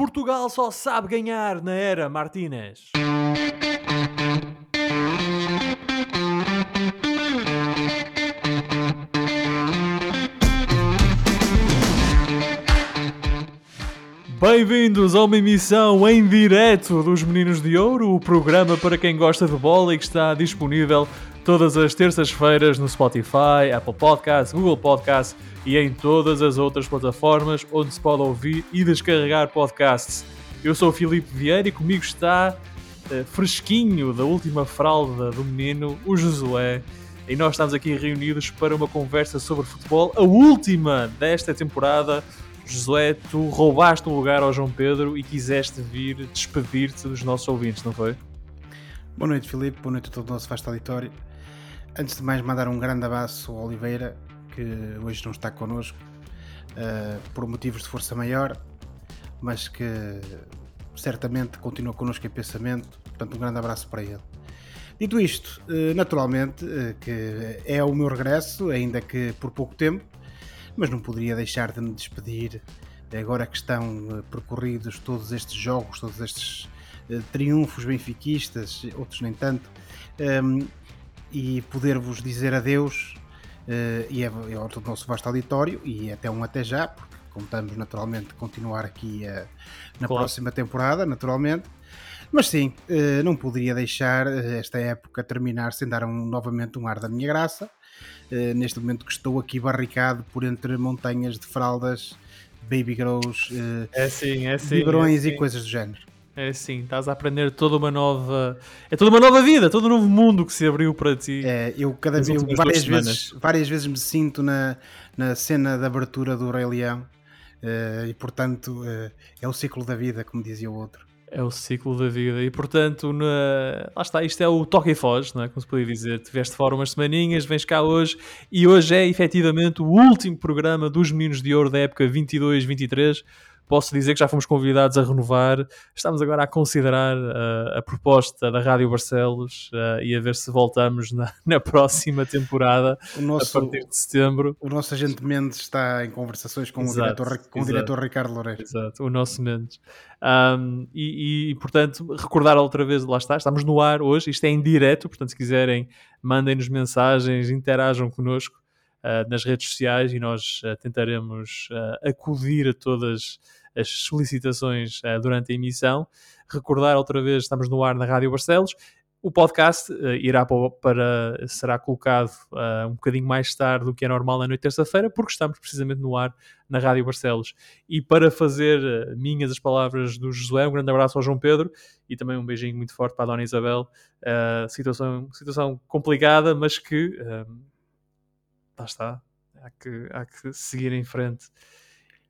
Portugal só sabe ganhar na era Martínez. Bem-vindos a uma emissão em direto dos Meninos de Ouro, o programa para quem gosta de bola e que está disponível todas as terças-feiras no Spotify, Apple Podcasts, Google Podcasts e em todas as outras plataformas onde se pode ouvir e descarregar podcasts. Eu sou o Filipe Vieira e comigo está uh, fresquinho da última fralda do menino, o Josué. E nós estamos aqui reunidos para uma conversa sobre futebol, a última desta temporada. Josué, tu roubaste um lugar ao João Pedro e quiseste vir despedir-te dos nossos ouvintes, não foi? Boa noite, Filipe. Boa noite a todo o nosso vasto auditório. Antes de mais, mandar um grande abraço ao Oliveira, que hoje não está connosco uh, por motivos de força maior, mas que certamente continua connosco em pensamento. Portanto, um grande abraço para ele. Dito isto, uh, naturalmente uh, que é o meu regresso, ainda que por pouco tempo, mas não poderia deixar de me despedir agora que estão percorridos todos estes jogos, todos estes triunfos benfiquistas, outros nem tanto. Um, ehm, e poder-vos dizer adeus uh, e é, é ao nosso vasto auditório e até um até já, porque contamos naturalmente continuar aqui uh, na claro. próxima temporada, naturalmente. Mas sim, uh, não poderia deixar esta época terminar sem dar um, novamente um ar da minha graça. neste momento que estou aqui barricado por entre montanhas de fraldas, baby grows, é sim, é sim, biberões é e coisas do género. É assim, estás a aprender toda uma nova. É toda uma nova vida, todo um novo mundo que se abriu para ti. É, eu cada vez, várias vezes, várias vezes me sinto na, na cena de abertura do Rei Leão uh, e portanto uh, é o ciclo da vida, como dizia o outro. É o ciclo da vida e portanto, na... lá está, isto é o toque e foge, não é? como se podia dizer. Tiveste fora umas semaninhas, vens cá hoje e hoje é efetivamente o último programa dos Meninos de Ouro da época 22-23 posso dizer que já fomos convidados a renovar. Estamos agora a considerar uh, a proposta da Rádio Barcelos uh, e a ver se voltamos na, na próxima temporada, nosso, a partir de setembro. O nosso agente Mendes está em conversações com, exato, o, diretor, com o diretor Ricardo Loureiro. Exato, o nosso Mendes. Um, e, e, portanto, recordar outra vez, lá está, estamos no ar hoje, isto é em direto, portanto, se quiserem, mandem-nos mensagens, interajam connosco. Uh, nas redes sociais e nós tentaremos acudir a todas as solicitações uh, durante a emissão. Recordar outra vez, estamos no ar na Rádio Barcelos. O podcast uh, irá para, para, será colocado uh, um bocadinho mais tarde do que é normal na noite terça-feira, porque estamos precisamente no ar na Rádio Barcelos. E para fazer uh, minhas as palavras do Josué, um grande abraço ao João Pedro e também um beijinho muito forte para a Dona Isabel. situação, situação complicada, mas que lá está, há que, há que seguir em frente.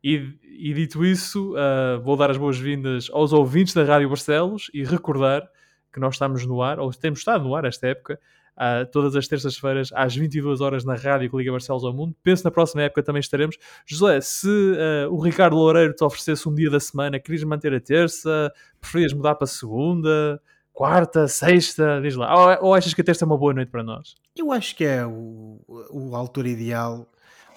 E, e dito isso, uh, vou dar as boas-vindas aos ouvintes da Rádio Barcelos e recordar que nós estamos no ar, ou temos estado no ar esta época, uh, todas as terças-feiras às 22 horas na rádio que liga Barcelos ao mundo. Penso na próxima época também estaremos. José, se uh, o Ricardo Loureiro te oferecesse um dia da semana, querias manter a terça, preferias mudar para segunda, quarta, sexta, diz lá. Ou, ou achas que a terça é uma boa noite para nós? Eu acho que é o, o altura ideal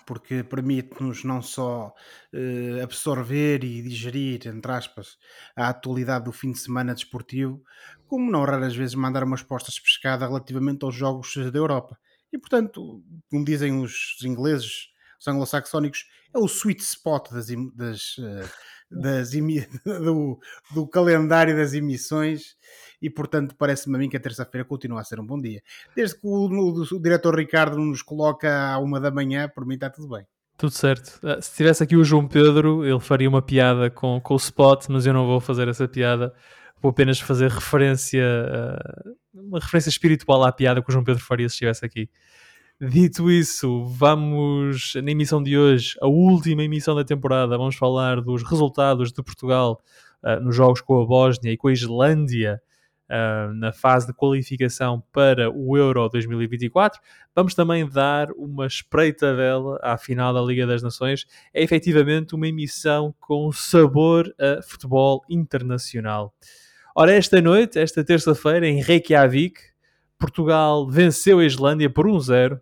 porque permite-nos não só uh, absorver e digerir, entre aspas, a atualidade do fim de semana desportivo, como não raras vezes mandar umas postas de pescada relativamente aos jogos da Europa. E portanto, como dizem os ingleses, os anglo-saxónicos, é o sweet spot das, das, das do, do calendário das emissões e portanto parece-me a mim que a terça-feira continua a ser um bom dia. Desde que o, o, o diretor Ricardo nos coloca à uma da manhã, por mim está tudo bem. Tudo certo. Ah, se tivesse aqui o João Pedro, ele faria uma piada com, com o spot, mas eu não vou fazer essa piada. Vou apenas fazer referência, uh, uma referência espiritual à piada que o João Pedro faria se estivesse aqui. Dito isso, vamos na emissão de hoje, a última emissão da temporada, vamos falar dos resultados de Portugal uh, nos jogos com a Bósnia e com a Islândia uh, na fase de qualificação para o Euro 2024. Vamos também dar uma espreitadela à final da Liga das Nações. É efetivamente uma emissão com sabor a futebol internacional. Ora, esta noite, esta terça-feira, em Reykjavik, Portugal venceu a Islândia por 1-0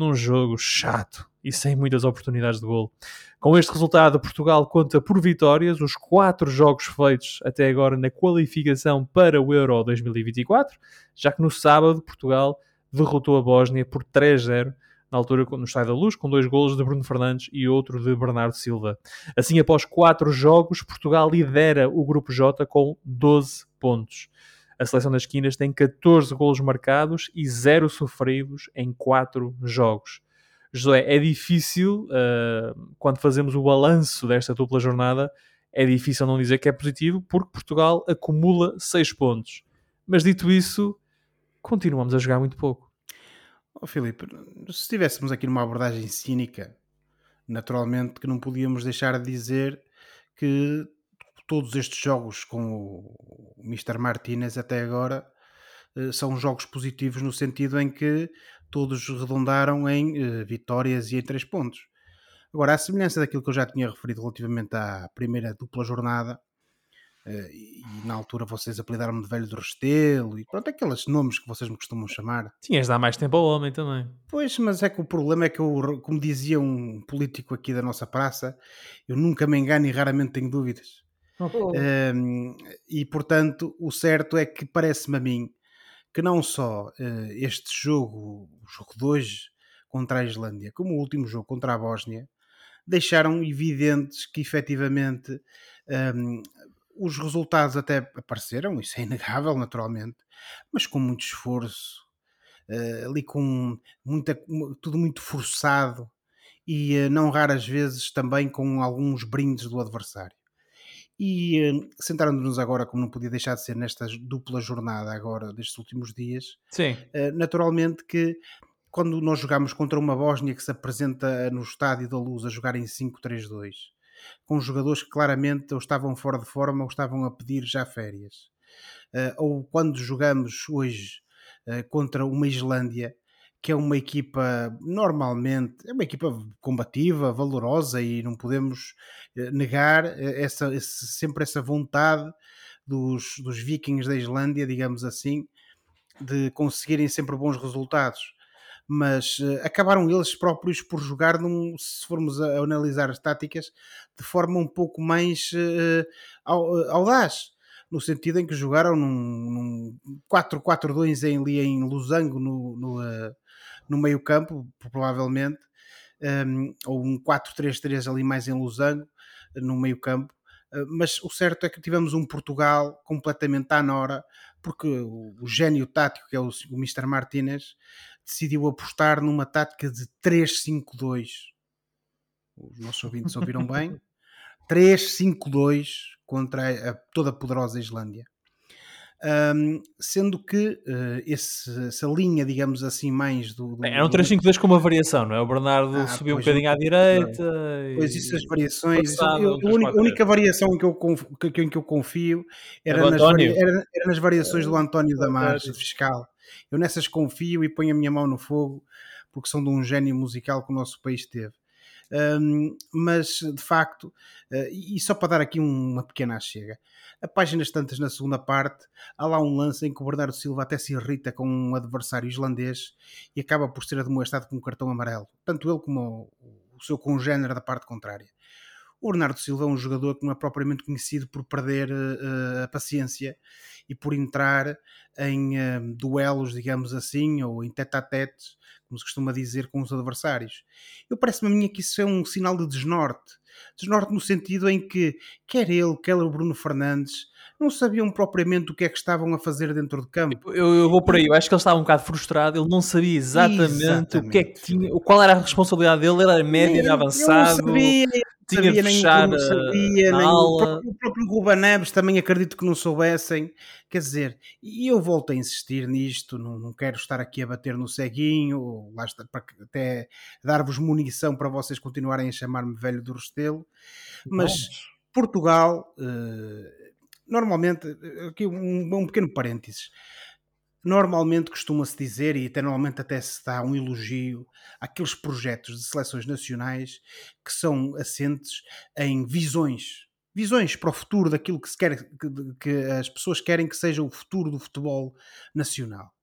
num jogo chato e sem muitas oportunidades de gol. Com este resultado, Portugal conta por vitórias os quatro jogos feitos até agora na qualificação para o Euro 2024, já que no sábado Portugal derrotou a Bósnia por 3-0 na altura no Estádio da Luz, com dois golos de Bruno Fernandes e outro de Bernardo Silva. Assim, após quatro jogos, Portugal lidera o Grupo J com 12 pontos. A seleção das esquinas tem 14 golos marcados e 0 sofridos em 4 jogos. José, é difícil, uh, quando fazemos o balanço desta dupla jornada, é difícil não dizer que é positivo, porque Portugal acumula 6 pontos. Mas dito isso, continuamos a jogar muito pouco. Oh, Filipe, se estivéssemos aqui numa abordagem cínica, naturalmente que não podíamos deixar de dizer que todos estes jogos com Mr. Martinez até agora eh, são jogos positivos no sentido em que todos redondaram em uh, vitórias e em três pontos. Agora, a semelhança daquilo que eu já tinha referido relativamente à primeira dupla jornada, Uh, e, na altura vocês apelidaram-me de velho do Restelo e pronto, aqueles nomes que vocês me costumam chamar. Tinhas de dar mais tempo ao homem também. Pois, mas é que o problema é que eu, como dizia um político aqui da nossa praça, eu nunca me engano e raramente tenho dúvidas. Oh. Um, e portanto, o certo é que parece-me a mim que não só uh, este jogo, o jogo de hoje contra a Islândia, como o último jogo contra a Bósnia, deixaram evidentes que efetivamente um, os resultados até apareceram, isso é inegável, naturalmente, mas com muito esforço, uh, ali com muita, tudo muito forçado e uh, não raras vezes também com alguns brindes do adversário. E uh, sentando-nos agora, como não podia deixar de ser, nesta dupla jornada agora destes últimos dias, Sim. naturalmente que quando nós jogamos contra uma Bósnia que se apresenta no Estádio da Luz a jogar em 5-3-2, com jogadores que claramente ou estavam fora de forma ou estavam a pedir já férias. Uh, ou quando jogamos hoje contra uma Islândia, que é uma equipa normalmente, é uma equipa combativa, valorosa e não podemos uh, negar essa, esse, sempre essa vontade dos, dos vikings da Islândia, digamos assim, de conseguirem sempre bons resultados. Mas uh, acabaram eles próprios por jogar, num, se formos a, a, analisar as táticas, de forma um pouco mais uh, audaz, no sentido em que jogaram num, num 4-4-2 em, ali em Losango, no, no, no meio campo, provavelmente, um, ou um 4-3-3 ali mais em Losango, no meio campo, mas o certo é que tivemos um Portugal completamente à nora, porque o, gênio tático, que é o, o Mr. Martinez, decidiu apostar numa tática de 3-5-2. Os nossos ouvintes ouviram bem. 3-5-2 contra a, a toda poderosa Islândia. Um, sendo que uh, esse, essa linha, digamos assim, mais do. do era um 3-5-2 com uma variação, não é? O Bernardo ah, subiu um bocadinho à direita. E... Pois isso, as variações. Passado, eu, a, única, a única variação em que eu, confio, que, em que eu confio era, nas, era, era nas variações do António Damasio, fiscal. Eu nessas confio e ponho a minha mão no fogo porque são de um gênio musical que o nosso país teve. Um, mas de facto, uh, e só para dar aqui uma pequena chega, a páginas tantas na segunda parte, há lá um lance em que o Bernardo Silva até se irrita com um adversário islandês e acaba por ser admoestado com um cartão amarelo, tanto ele como o, o seu congénero da parte contrária. O Bernardo Silva é um jogador que não é propriamente conhecido por perder uh, a paciência e por entrar em uh, duelos, digamos assim, ou em tete a tete, como se costuma dizer, com os adversários. Eu parece-me a mim que isso é um sinal de desnorte. Desnorte no sentido em que, quer ele, quer o Bruno Fernandes, não sabiam propriamente o que é que estavam a fazer dentro de campo. Tipo, eu, eu vou por aí, eu acho que ele estava um bocado frustrado, ele não sabia exatamente, exatamente. o que é que tinha, qual era a responsabilidade dele, ele era médio, era avançado. Eu não sabia, tinha sabia, nem fechar sabia, nem o próprio, o próprio Ruba Neves também acredito que não soubessem. Quer dizer, e eu volto a insistir nisto, não, não quero estar aqui a bater no ceguinho, lá está, para até dar-vos munição para vocês continuarem a chamar-me velho do Restelo, mas Vamos. Portugal, eh, normalmente, aqui um, um pequeno parênteses, normalmente costuma-se dizer, e até normalmente até se dá um elogio àqueles projetos de seleções nacionais que são assentes em visões. Visões para o futuro daquilo que, quer, que, que as pessoas querem que seja o futuro do futebol nacional.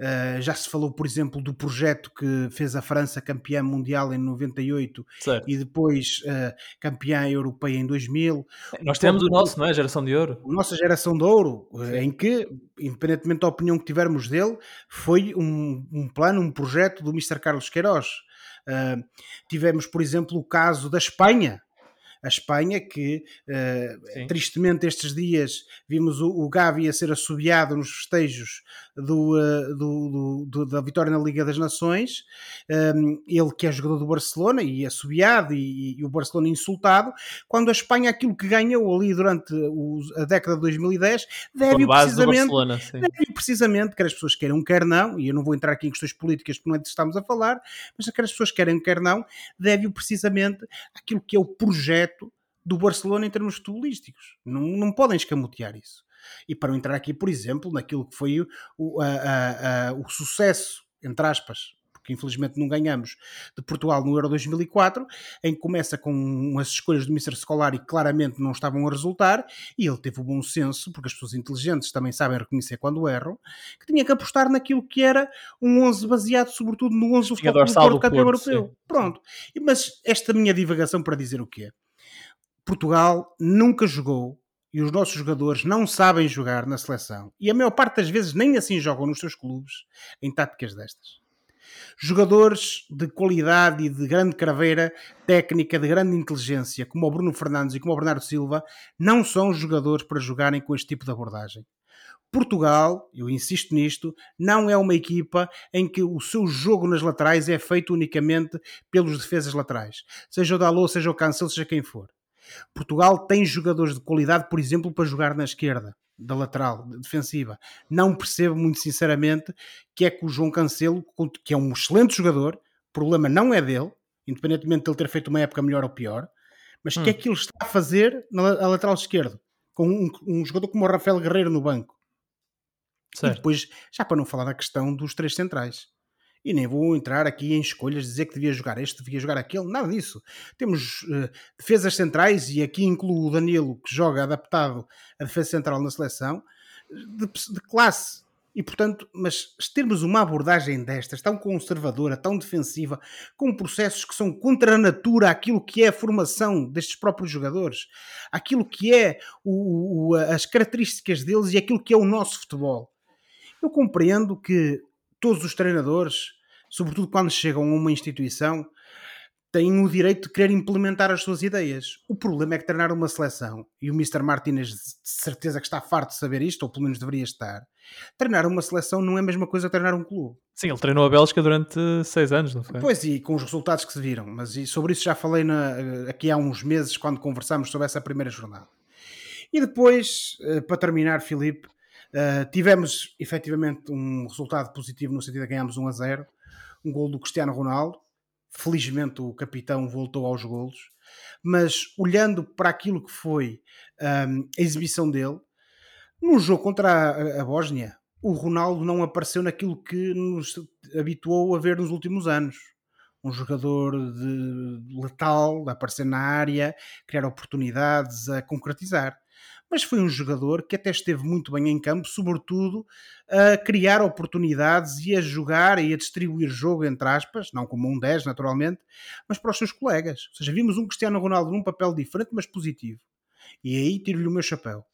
Uh, já se falou, por exemplo, do projeto que fez a França campeã mundial em 98 certo. e depois uh, campeã europeia em 2000. Nós temos o nosso, não é? A geração de ouro. A nossa geração de ouro, Sim. em que, independentemente da opinião que tivermos dele, foi um, um plano, um projeto do Mr. Carlos Queiroz. Uh, tivemos, por exemplo, o caso da Espanha, a Espanha, que uh, tristemente estes dias vimos o, o Gavi a ser assobiado nos festejos do, uh, do, do, da vitória na Liga das Nações, um, ehm, ele que é jogador do Barcelona e assobiado e, e, o Barcelona insultado, quando a Espanha aquilo que ganhou ali durante a década de 2010 deve precisamente, deve precisamente, quer as pessoas queiram, quer não, e eu não vou entrar aqui em questões políticas porque não é disso que estamos a falar, mas quer as pessoas querem, quer não, deve precisamente aquilo que é o projeto do Barcelona em termos futebolísticos. Não, não podem escamotear isso. E para entrar aqui, por exemplo, naquilo que foi o, a, a, a, o sucesso, entre aspas, porque infelizmente não ganhamos, de Portugal no Euro 2004, em que começa com umas escolhas do Mr. Scolari que claramente não estavam a resultar, e ele teve o bom senso, porque as pessoas inteligentes também sabem reconhecer quando erram, que tinha que apostar naquilo que era um 11 baseado sobretudo no 11 do Futebol do Campeão Europeu. Sim. Pronto. Mas esta minha divagação para dizer o quê? Portugal nunca jogou e os nossos jogadores não sabem jogar na seleção e a maior parte das vezes nem assim jogam nos seus clubes em táticas destas. Jogadores de qualidade e de grande craveira técnica, de grande inteligência, como o Bruno Fernandes e como o Bernardo Silva, não são jogadores para jogarem com este tipo de abordagem. Portugal, eu insisto nisto, não é uma equipa em que o seu jogo nas laterais é feito unicamente pelos defesas laterais, seja o Dalot, seja o Cancelo, seja quem for. Portugal tem jogadores de qualidade, por exemplo, para jogar na esquerda, da lateral, defensiva. Não percebo muito sinceramente que é que o João Cancelo, que é um excelente jogador, o problema não é dele, independentemente de ele ter feito uma época melhor ou pior, mas o hum. que é hum. que ele está a fazer na lateral esquerdo? Com um, um jogador como o Rafael Guerreiro no banco. Certo. E depois, já para não falar da questão dos três centrais. E nem vou entrar aqui em escolhas, dizer que devia jogar este, devia jogar aquele, nada disso. Temos uh, defesas centrais, e aqui incluo o Danilo, que joga adaptado à defesa central na seleção, de, de classe. E portanto, mas termos uma abordagem destas, tão conservadora, tão defensiva, com processos que são contra a natura, aquilo que é a formação destes próprios jogadores, aquilo que é o, o, as características deles e aquilo que é o nosso futebol. Eu compreendo que todos os treinadores, sobretudo quando chegam a uma instituição, têm o direito de querer implementar as suas ideias. O problema é que treinar uma seleção, e o Mr. Martinez de certeza que está farto de saber isto, ou pelo menos deveria estar, treinar uma seleção não é a mesma coisa que treinar um clube. Sim, ele treinou a Bélgica durante seis anos, não foi? Pois, e com os resultados que se viram. Mas sobre isso já falei na, aqui há uns meses, quando conversámos sobre essa primeira jornada. E depois, eh, para terminar, Filipe, Uh, tivemos efetivamente um resultado positivo no sentido de ganhámos 1 a 0, um gol do Cristiano Ronaldo. Felizmente o capitão voltou aos golos, mas olhando para aquilo que foi um, a exibição dele, no jogo contra a, a Bósnia, o Ronaldo não apareceu naquilo que nos habituou a ver nos últimos anos. Um jogador de letal, a aparecer na área, criar oportunidades, a concretizar mas foi um jogador que até esteve muito bem em campo, sobretudo a criar oportunidades e a jogar e a distribuir jogo, entre aspas, não como um 10 naturalmente, mas para os seus colegas. Ou seja, vimos um Cristiano Ronaldo num papel diferente, mas positivo. E aí tiro-lhe o meu chapéu.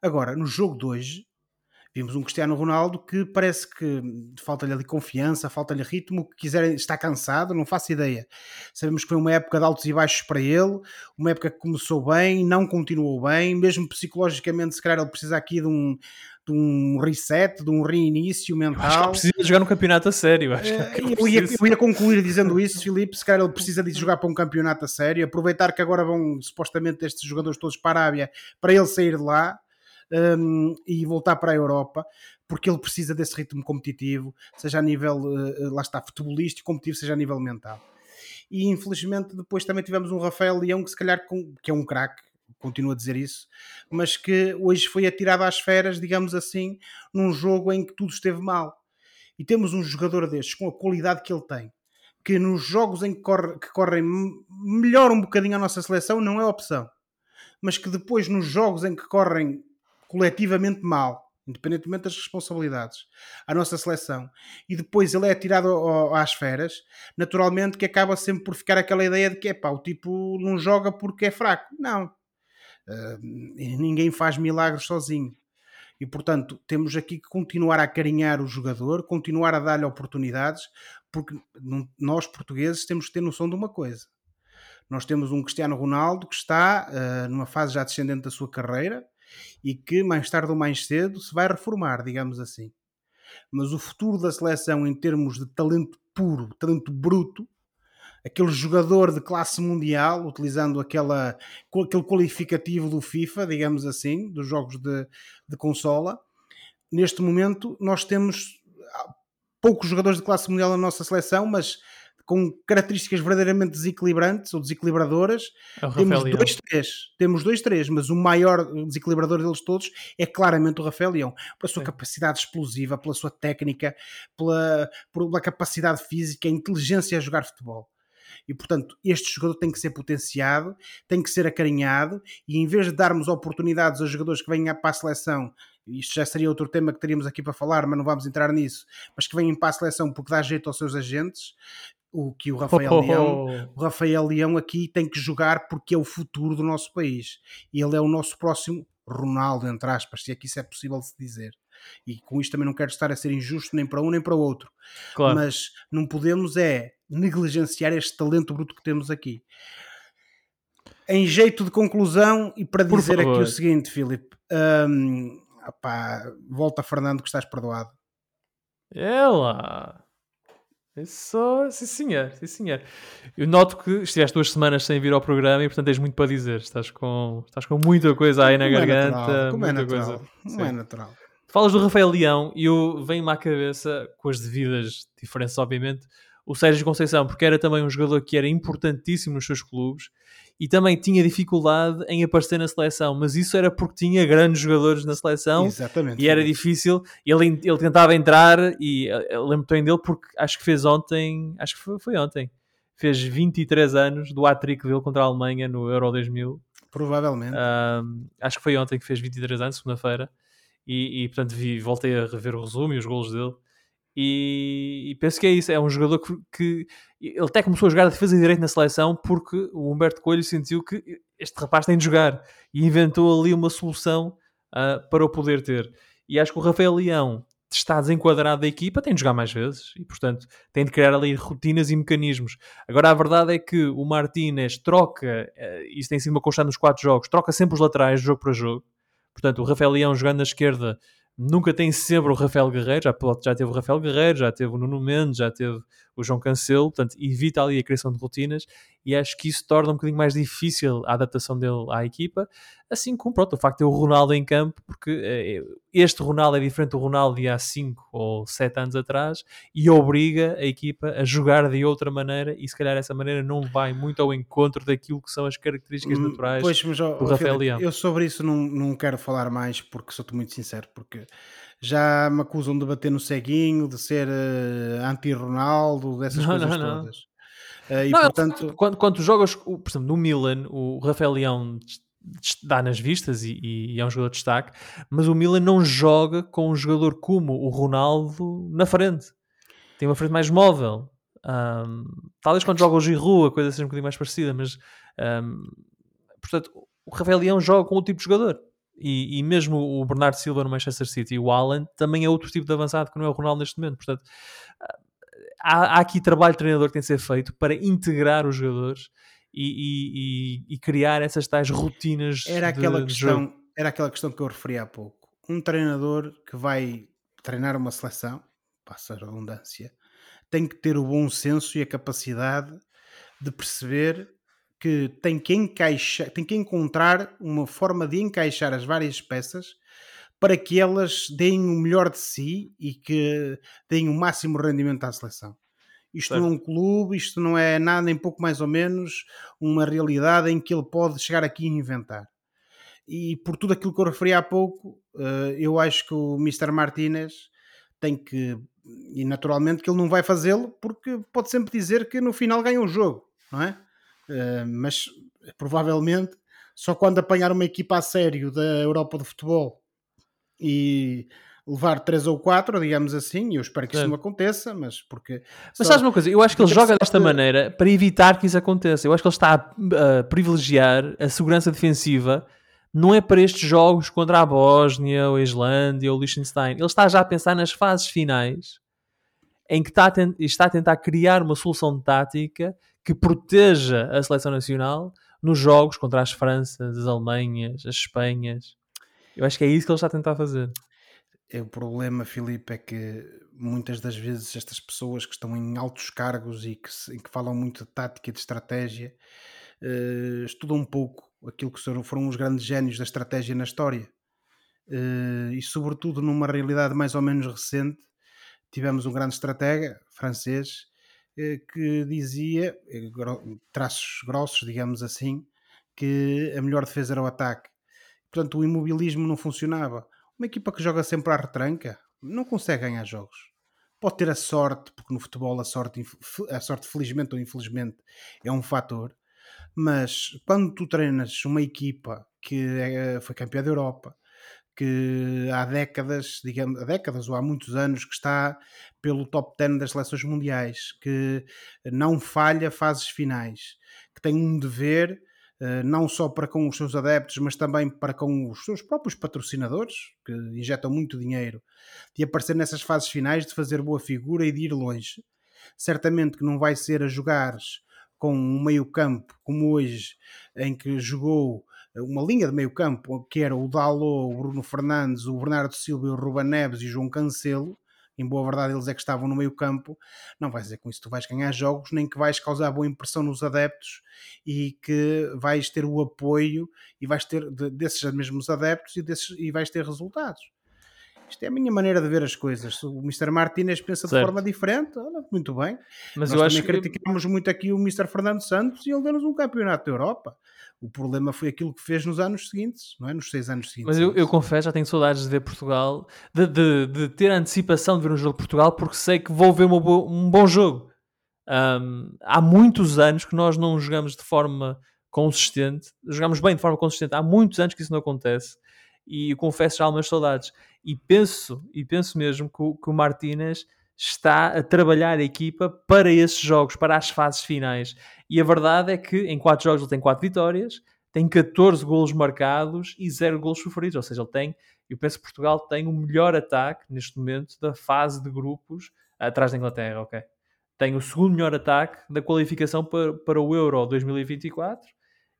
Agora, no jogo de hoje, Vimos um Cristiano Ronaldo que parece que falta-lhe ali confiança, falta-lhe ritmo, que quiser, está cansado, não faço ideia. Sabemos que foi uma época de altos e baixos para ele, uma época que começou bem, não continuou bem, mesmo psicologicamente, se calhar ele precisa aqui de um, de um reset, de um reinício mental. Eu acho que ele precisa jogar no campeonato a sério. Acho é, eu, ia, eu, ia, concluir dizendo isso, Filipe. Se calhar ele precisa de jogar para um campeonato a sério, aproveitar que agora vão supostamente estes jogadores todos para a Arábia para ele sair de lá um, e voltar para a Europa, porque ele precisa desse ritmo competitivo, seja a nível, uh, lá está, futebolístico, competitivo, seja a nível mental. E infelizmente depois também tivemos um Rafael Leão que se calhar com, que é um craque, continuo a dizer isso, mas que hoje foi atirado às feras, digamos assim, num jogo em que tudo esteve mal. E temos um jogador destes com a qualidade que ele tem, que nos jogos em que, corre, que correm melhor um bocadinho a nossa seleção não é opção, mas que depois nos jogos em que correm coletivamente mal, independentemente das responsabilidades, à nossa seleção, e depois ele é tirado às feras, naturalmente que acaba sempre por ficar aquela ideia de que é pá, o tipo não joga porque é fraco. Não. Uh, ninguém faz milagres sozinho. E portanto, temos aqui que continuar a acarinhar o jogador, continuar a dar-lhe oportunidades, porque nós portugueses temos que ter noção de uma coisa. Nós temos um Cristiano Ronaldo que está uh, numa fase já descendente da sua carreira, e que mais tarde ou mais cedo se vai reformar, digamos assim. Mas o futuro da seleção em termos de talento puro, talento bruto, aquele jogador de classe mundial, utilizando aquela, aquele qualificativo do FIFA, digamos assim, dos jogos de, de consola, neste momento nós temos poucos jogadores de classe mundial na nossa seleção, mas com características verdadeiramente desequilibrantes ou desequilibradoras. É temos Leão. dois, três. Temos dois, três, mas o maior desequilibrador deles todos é claramente o Rafael Leão. Pela sua capacidade explosiva, pela sua técnica, pela, pela capacidade física, a inteligência a jogar futebol. E portanto, este jogador tem que ser potenciado, tem que ser acarinhado, e em vez de darmos oportunidades a jogadores que venham para a seleção isto já seria outro tema que teríamos aqui para falar, mas não vamos entrar nisso, mas que venham para a seleção porque dá jeito aos seus agentes, o que o Rafael oh, Leão, o Rafael Leão aqui tem que jogar porque é o futuro do nosso país. Ele é o nosso próximo Ronaldo, entre aspas, se é que isso é possível de se dizer. E com isto também não quero estar a ser injusto nem para um nem para o outro. Claro. Mas não podemos é negligenciar este talento bruto que temos aqui. Em jeito de conclusão e para dizer aqui o seguinte, Filipe, hum, volta Fernando que estás perdoado. Ela! Isso, sim senhor, sim senhor. Eu noto que estiveste duas semanas sem vir ao programa e portanto tens muito para dizer. Estás com, estás com muita coisa aí na como é garganta. É natural, como é natural. Coisa. Como é natural. Falas do Rafael Leão e eu venho-me à cabeça, com as devidas diferenças, obviamente, o Sérgio Conceição, porque era também um jogador que era importantíssimo nos seus clubes e também tinha dificuldade em aparecer na seleção, mas isso era porque tinha grandes jogadores na seleção Exatamente, e era difícil. Ele, ele tentava entrar e eh, lembro bem dele porque acho que fez ontem, acho que foi, foi ontem, fez 23 anos do hat-trick dele contra a Alemanha no Euro 2000. Provavelmente. Um, acho que foi ontem que fez 23 anos, segunda-feira, e, e portanto vi, voltei a rever o resumo e os golos dele. E, e, penso que é isso. É um jogador que, que, ele até começou a jogar a defesa direito na seleção porque o Humberto Coelho sentiu que este rapaz tem de jogar e inventou ali uma solução uh, para o poder ter. E acho que o Rafael Leão está desenquadrado da equipa, tem de jogar mais vezes e, portanto, tem de criar ali rotinas e mecanismos. Agora, a verdade é que o Martínez troca, uh, isso tem sido uma constante nos quatro jogos, troca sempre os laterais de jogo para jogo. Portanto, o Rafael Leão jogando na esquerda nunca tem sempre o Rafael Guerreiro, já, já teve o Rafael Guerreiro, já teve o Nuno Mendes, já teve o João Cancelo, portanto evita ali a criação de rotinas e acho que isso torna um bocadinho mais difícil a adaptação dele à equipa, assim como pronto, o facto de ter o Ronaldo em campo, porque eh, este Ronaldo é diferente do Ronaldo de há 5 ou 7 anos atrás e obriga a equipa a jogar de outra maneira e se calhar essa maneira não vai muito ao encontro daquilo que são as características hum, naturais pois, mas, do Rafael Leão. Eu sobre isso não, não quero falar mais porque sou-te muito sincero, porque já me acusam de bater no ceguinho, de ser uh, anti-Ronaldo, dessas não, coisas não, todas. Não. Uh, e não, portanto... quando, quando jogas, por exemplo, no Milan, o Rafael Leão dá nas vistas e, e, é um jogador de destaque, mas o Milan não joga com um jogador como o Ronaldo na frente. Tem uma frente mais móvel. Um, talvez quando joga o Giroud a coisa seja um bocadinho mais parecida, mas um, portanto, o Rafael Leão joga com outro tipo de jogador. E, e, mesmo o Bernardo Silva no Manchester City e o Alan também é outro tipo de avançado que não é o Ronaldo neste momento. Portanto, há, há aqui trabalho de treinador que tem de ser feito para integrar os jogadores e, e, e criar essas tais rotinas. Era aquela, de, questão, de era aquela questão que eu referi há pouco. Um treinador que vai treinar uma seleção, passa a redundância, tem que ter o bom senso e a capacidade de perceber que tem que encaixar, tem que encontrar uma forma de encaixar as várias peças para que elas deem o melhor de si e que deem o máximo rendimento à seleção. Isto certo. não é um clube, isto não é nada, nem pouco mais ou menos uma realidade em que ele pode chegar aqui e inventar. E por tudo aquilo que eu referi há pouco, eh, eu acho que o Mr. Martinez tem que, e naturalmente que ele não vai fazê-lo, porque pode sempre dizer que no final ganha o jogo, não é? Eh, mas provavelmente só quando apanhar uma equipa a sério da Europa de futebol e levar 3 ou 4, digamos assim, e eu espero que isso não aconteça, mas porque... Mas sabes uma coisa, eu acho que ele joga desta maneira para evitar que isso aconteça. Eu acho que ele está a, a privilegiar a segurança defensiva não é para estes jogos contra a Bósnia, ou a Islândia, ou o Liechtenstein. Ele está já a pensar nas fases finais em que está a, está a tentar criar uma solução tática que proteja a seleção nacional nos jogos contra as Franças, as Alemanhas, as Espanhas. Eu acho que é isso que ele está a tentar fazer. É, o problema, Filipe, é que muitas das vezes estas pessoas que estão em altos cargos e que, que falam muito de tática e de estratégia uh, estudam um pouco aquilo que foram os grandes génios da estratégia na história. Uh, e sobretudo numa realidade mais ou menos recente, tivemos um grande estratega francês que dizia, uh, traços grossos, digamos assim, que a melhor defesa era o ataque. Portanto, o imobilismo não funcionava. Uma equipa que joga sempre à retranca não consegue ganhar jogos. Pode ter a sorte, porque no futebol a sorte, a sorte felizmente ou infelizmente, é um fator, mas quando tu treinas uma equipa que é, foi campeã da Europa, que há décadas, digamos, há décadas ou há muitos anos que está pelo top 10 das seleções mundiais, que não falha fases finais, que tem um dever eh, não só para com os seus adeptos, mas também para com os seus próprios patrocinadores, que injetam muito dinheiro, de aparecer nessas fases finais, de fazer boa figura e de ir longe. Certamente que não vai ser a jogares com um meio-campo como hoje, em que jogou uma linha de meio-campo que era o Dalot, o Bruno Fernandes, o Bernardo Silva, o Ruben Neves e o João Cancelo. Em boa verdade, eles é que estavam no meio-campo. Não vais dizer com isso que tu vais ganhar jogos, nem que vais causar boa impressão nos adeptos e que vais ter o apoio e vais ter desses mesmos adeptos e, desses, e vais ter resultados. Isto é a minha maneira de ver as coisas. O Mr. Martínez pensa certo. de forma diferente, olha, muito bem. Mas Nós eu acho que criticamos muito aqui o Mr. Fernando Santos e ele deu-nos um campeonato da Europa. O problema foi aquilo que fez nos anos seguintes, não é? Nos seis anos seguintes. Mas eu, eu confesso, já tenho saudades de ver Portugal, de, de, de, ter a antecipação de ver um jogo de Portugal, porque sei que vou ver bo um bom jogo. Um, há muitos anos que nós não jogamos de forma consistente, jogamos bem de forma consistente. Há muitos anos que isso não acontece e confesso já algumas saudades. E penso, e penso mesmo que o, que o Martínez está a trabalhar a equipa para esses jogos, para as fases finais. E a verdade é que em 4 jogos ele tem 4 vitórias, tem 14 golos marcados e 0 golos sofridos. Ou seja, ele tem, eu penso que Portugal tem o melhor ataque neste momento da fase de grupos atrás da Inglaterra, ok? Tem o segundo melhor ataque da qualificação para, para o Euro 2024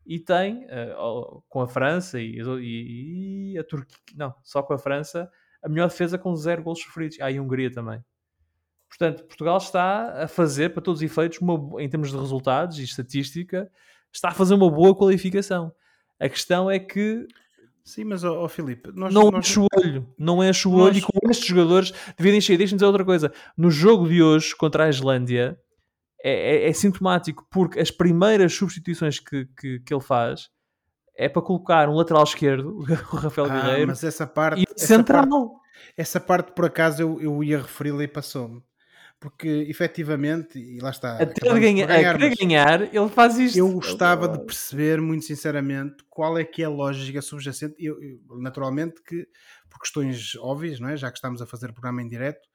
e tem uh, com a França e, e, e, a Turquia, não, só com a França, a melhor defesa com zero gols sofridos. Ah, e a Hungria também. Portanto, Portugal está a fazer, para todos os efeitos, uma, em termos de resultados e estatística, está a fazer uma boa qualificação. A questão é que. Sim, mas, ó, oh, Filipe, nós, não nós... enche o olho, não enche o nós... olho, e com estes jogadores devem encher. Deixa-me dizer outra coisa. No jogo de hoje contra a Islândia, é, é, é, sintomático porque as primeiras substituições que, que, que, ele faz é para colocar um lateral esquerdo, o Rafael ah, Guerreiro, mas essa parte, e essa central. Parte, essa parte, por acaso, eu, eu ia referi-la e passou-me. Porque, efetivamente, e lá está... Até ganha, ganhar, a ganhar, ele faz isto. Eu gostava de perceber, muito sinceramente, qual é que é a lógica subjacente. Eu, eu, naturalmente que, por questões óbvias, não é? já que estamos a fazer o programa em direto,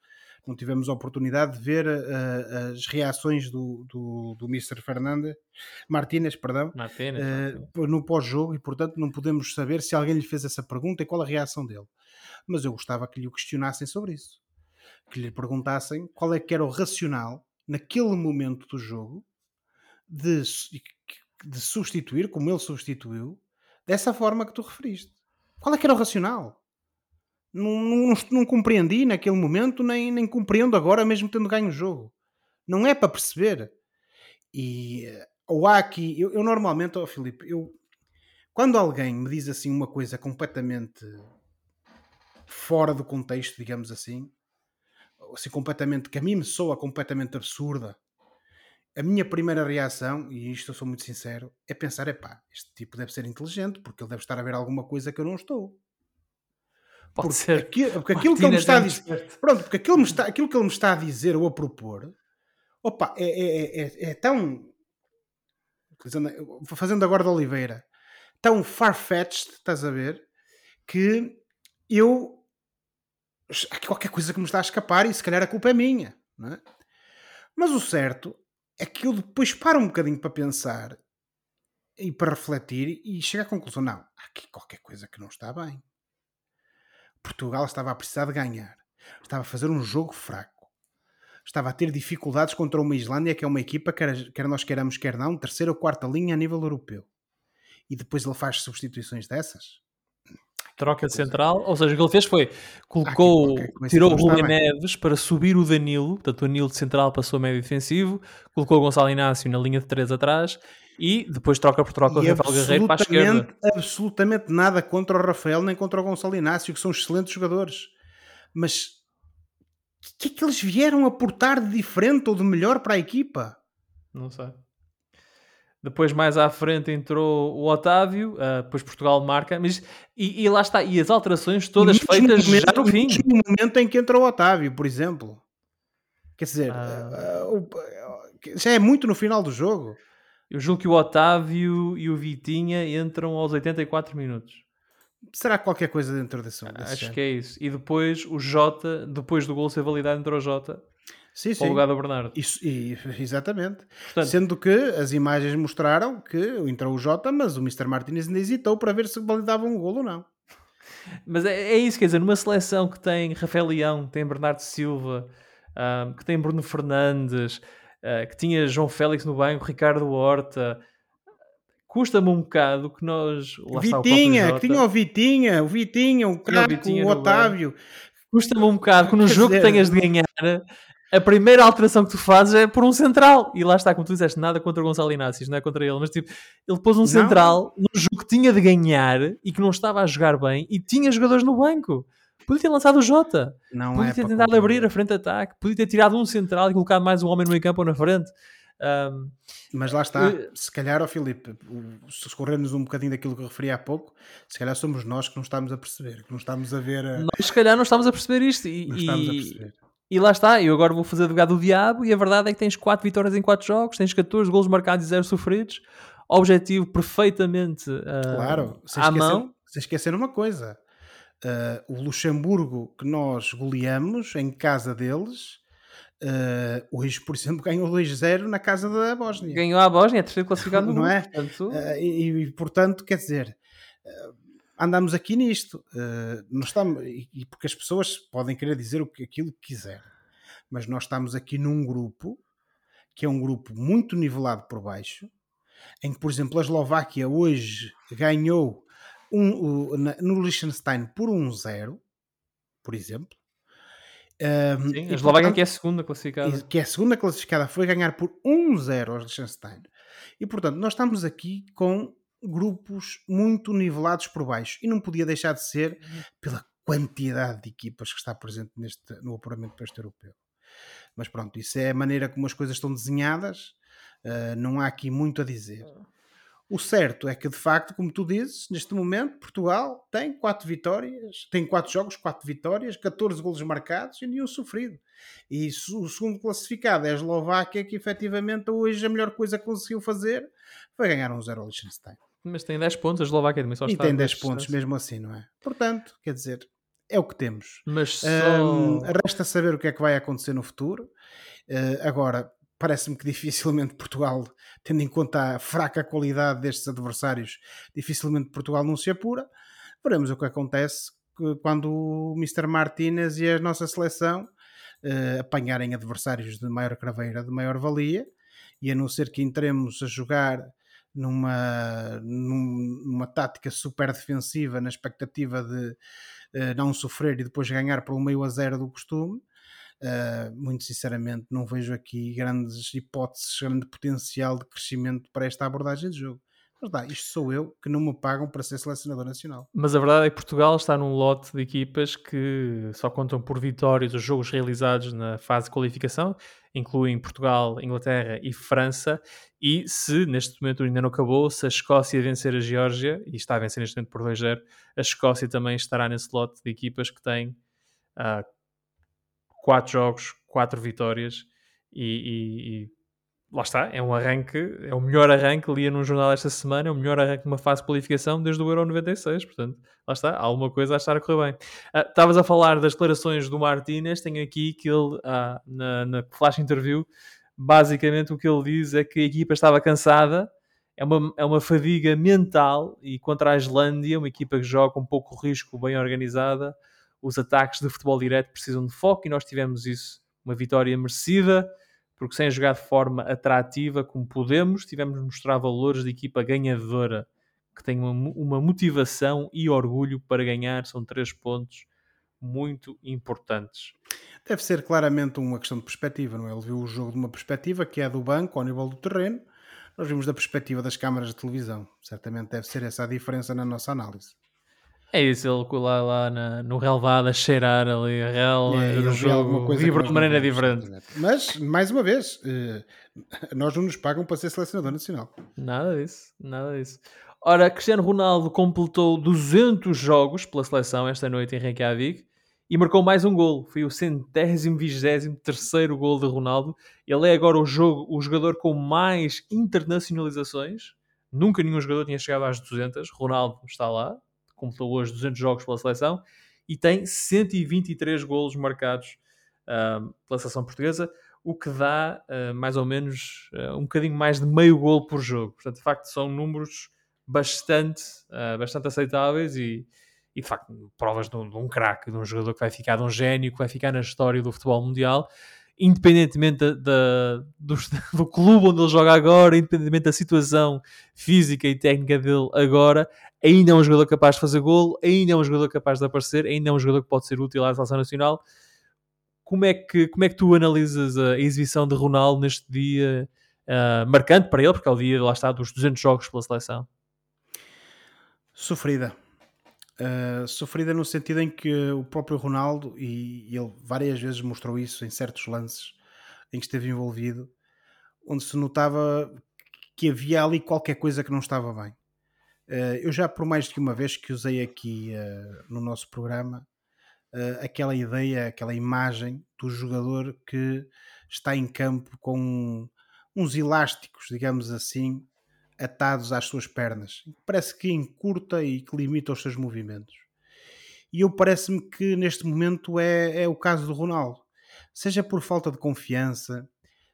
não tivemos a oportunidade de ver uh, as reações do, do, do Mr. Fernandes Martínez, perdão, Martínez, uh, no pós-jogo e portanto não podemos saber se alguém lhe fez essa pergunta e qual a reação dele. Mas eu gostava que lhe o questionassem sobre isso, que lhe perguntassem qual é que era o racional naquele momento do jogo de, de substituir, como ele substituiu, dessa forma que tu referiste. Qual é que era o racional? Não, não, não, compreendi naquele momento, nem, nem compreendo agora, mesmo tendo ganho o jogo. Não é para perceber. E ou há aqui, eu, eu normalmente, oh, Filipe, eu quando alguém me diz assim uma coisa completamente fora do contexto, digamos assim, assim completamente que a mim me soa completamente absurda, a minha primeira reação, e isto eu sou muito sincero, é pensar: é pá, este tipo deve ser inteligente, porque ele deve estar a ver alguma coisa que eu não estou. Pode porque ser. Aquilo, porque aquilo que ele me está a dizer. Pronto, porque aquilo, me está, aquilo que ele me está a dizer ou a propor, opa, é, é, é, é tão. Fazendo agora de Oliveira, tão far-fetched, estás a ver, que eu há aqui qualquer coisa que me está a escapar e se calhar a culpa é minha. Não é? Mas o certo é que eu depois paro um bocadinho para pensar e para refletir e chego à conclusão: não, há aqui qualquer coisa que não está bem. Portugal estava a precisar de ganhar, estava a fazer um jogo fraco, estava a ter dificuldades contra uma Islândia que é uma equipa, quer, quer nós queiramos, quer não, terceira ou quarta linha a nível europeu. E depois ele faz substituições dessas troca de central, ou seja, o que ele fez foi colocou, tirou o Rubem Neves para subir o Danilo, portanto o Danilo de central passou a médio defensivo, colocou o Gonçalo Inácio na linha de 3 atrás e depois troca por troca o Rafael Guerreiro para a esquerda. Absolutamente nada contra o Rafael nem contra o Gonçalo Inácio, que são excelentes jogadores. Mas o que é que eles vieram aportar de diferente ou de melhor para a equipa? Não sei. Depois, mais à frente, entrou o Otávio. Uh, depois Portugal marca. Mas, e, e, lá está. E as alterações todas feitas no momento, já no fim. No momento em que entrou o Otávio, por exemplo. Quer dizer, uh... Uh, já é muito no final do jogo. Eu julgo que o Otávio e o Vitinha entram aos 84 minutos. Será qualquer coisa dentro desse, desse Acho que é isso. E depois o Jota, depois do gol ser validado, entrou o Jota sim, sim. lugar do Bernardo. Isso, e, exatamente. Portanto, Sendo que as imagens mostraram que entrou o Jota, mas o Mr. Martinez ainda hesitou para ver se validava um golo ou não. Mas é, é, isso, quer dizer, numa seleção que tem Rafael Leão, que tem Bernardo Silva, um, que tem Bruno Fernandes, uh, que tinha João Félix no banco, Ricardo Horta, custa-me um bocado que nós. Vitinha, que tinha o Vitinha, o Vitinha, o craque, o, o Otávio. Custa-me um bocado que no Quer jogo dizer... que tenhas de ganhar a primeira alteração que tu fazes é por um central. E lá está, como tu disseste, nada contra o Gonçalo Inácio, não é contra ele, mas tipo, ele pôs um não. central no jogo que tinha de ganhar e que não estava a jogar bem e tinha jogadores no banco. Podia ter lançado o Jota, não podia é ter tentado abrir a frente de ataque, podia ter tirado um central e colocado mais um homem no meio campo ou na frente. Um, mas lá está, eu... se calhar, ó Filipe, se escorrermos um bocadinho daquilo que eu referi há pouco, se calhar somos nós que não estamos a perceber, que não estamos a ver. A... Nós, se calhar, não estamos a perceber isto. E, não estamos a perceber. E lá está, eu agora vou fazer advogado do diabo e a verdade é que tens 4 vitórias em 4 jogos, tens 14 golos marcados e 0 sofridos, objetivo perfeitamente uh, claro, à esquecer, mão. Sem esquecer uma coisa, uh, o Luxemburgo que nós goleamos em casa deles, uh, hoje, por exemplo, ganhou 2-0 na casa da Bósnia. Ganhou a Bósnia, é terceiro classificado no Não é? Portanto... E, e, portanto, quer dizer andamos aqui nisto. Uh, nós estamos, e, porque as pessoas podem querer dizer o que, aquilo que quiserem, mas nós estamos aqui num grupo que é um grupo muito nivelado por baixo, em que, por exemplo, a Eslováquia hoje ganhou um, no Liechtenstein por 1-0, um por exemplo. Um, Sim, a Eslováquia que é a segunda classificada. Que é a segunda classificada foi ganhar por 1-0 ao Liechtenstein. E portanto, nós estamos aqui com grupos muito nivelados por baixo e não podia deixar de ser pela quantidade de equipas que está presente neste, no apuramento para este europeu. Mas pronto, isso é a maneira como as coisas estão desenhadas, uh, não há aqui muito a dizer. O certo é que, de facto, como tu dizes, neste momento Portugal tem quatro vitórias, tem quatro jogos, quatro vitórias, 14 golos marcados e nenhum sofrido. E o segundo classificado é a Eslováquia, que efetivamente hoje a melhor coisa que conseguiu fazer foi ganhar um zero ao Liechtenstein. Mas tem 10 pontos, a Eslováquia também só está. E tem 10 pontos mesmo assim, não é? Portanto, quer dizer, é o que temos. Mas só... um, resta saber o que é que vai acontecer no futuro. Uh, agora, parece-me que dificilmente Portugal, tendo em conta a fraca qualidade destes adversários, dificilmente Portugal não se apura. Veremos o que acontece quando o Mr. Martínez e a nossa seleção uh, apanharem adversários de maior craveira, de maior valia, e a não ser que entremos a jogar numa, numa tática super defensiva, na expectativa de uh, não sofrer e depois ganhar um meio a zero do costume. Uh, muito sinceramente, não vejo aqui grandes hipóteses, grande potencial de crescimento para esta abordagem de jogo. Mas dá, isto sou eu que não me pagam para ser selecionador nacional. Mas a verdade é que Portugal está num lote de equipas que só contam por vitórias os jogos realizados na fase de qualificação, incluem Portugal, Inglaterra e França. E se neste momento ainda não acabou, se a Escócia vencer a Geórgia, e está a vencer neste momento por 2-0, a Escócia também estará nesse lote de equipas que tem uh, quatro jogos, quatro vitórias e, e, e lá está, é um arranque, é o melhor arranque, lia num jornal esta semana, é o melhor arranque de uma fase de qualificação desde o Euro 96, portanto, lá está, há alguma coisa a estar a correr bem. Ah, estavas uh, a falar das declarações do Martínez, tenho aqui que ele, ah, na, na flash interview, basicamente o que ele diz é que a equipa estava cansada, é uma, é uma fadiga mental e contra a Islândia, uma equipa que joga com pouco risco, bem organizada, os ataques de futebol direto precisam de foco e nós tivemos isso. Uma vitória merecida, porque sem jogar de forma atrativa como podemos, tivemos de mostrar valores de equipa ganhadora, que tem uma, uma motivação e orgulho para ganhar. São três pontos muito importantes. Deve ser claramente uma questão de perspectiva, não é? Ele viu o jogo de uma perspectiva que é do banco ao nível do terreno, nós vimos da perspectiva das câmaras de televisão. Certamente deve ser essa a diferença na nossa análise. É isso, ele lá, lá na, no relevado a cheirar ali a rel, é, o jogo, vibra de maneira diferente. Mas, mais uma vez, eh, nós não nos pagam para ser selecionador nacional. Nada disso, nada disso. Ora, Cristiano Ronaldo completou 200 jogos pela seleção esta noite em Reykjavik e marcou mais um gol. Foi o centésimo vigésimo terceiro gol de Ronaldo. Ele é agora o, jogo, o jogador com mais internacionalizações. Nunca nenhum jogador tinha chegado às 200. Ronaldo está lá, completou hoje 200 jogos pela seleção e tem 123 golos marcados uh, pela seleção portuguesa, o que dá uh, mais ou menos uh, um bocadinho mais de meio gol por jogo. Portanto, de facto, são números bastante, bastante aceitáveis e, e de facto, provas de um, um craque, de um jogador que vai ficar, de um gênio, que vai ficar na história do futebol mundial independentemente da, da, do, do, clube onde ele joga agora, independentemente da situação física e técnica dele agora, ainda é um jogador capaz de fazer golo, ainda é um jogador capaz de aparecer, ainda é um jogador que pode ser útil à seleção nacional. Como é que, como é que tu analisas a exibição de Ronaldo neste dia uh, marcante para ele, porque é o dia, lá está, dos 200 jogos pela seleção? Sofrida. Uh, sofrida no sentido em que o próprio Ronaldo, e ele várias vezes mostrou isso em certos lances em que esteve envolvido, onde se notava que havia ali qualquer coisa que não estava bem. Uh, eu já por mais de uma vez que usei aqui uh, no nosso programa aquela ideia, aquela imagem do jogador que está em campo com uns elásticos, digamos assim, atados às suas pernas. Parece que encurta e que limita os seus movimentos. E eu parece-me que neste momento é, é o caso do Ronaldo. Seja por falta de confiança,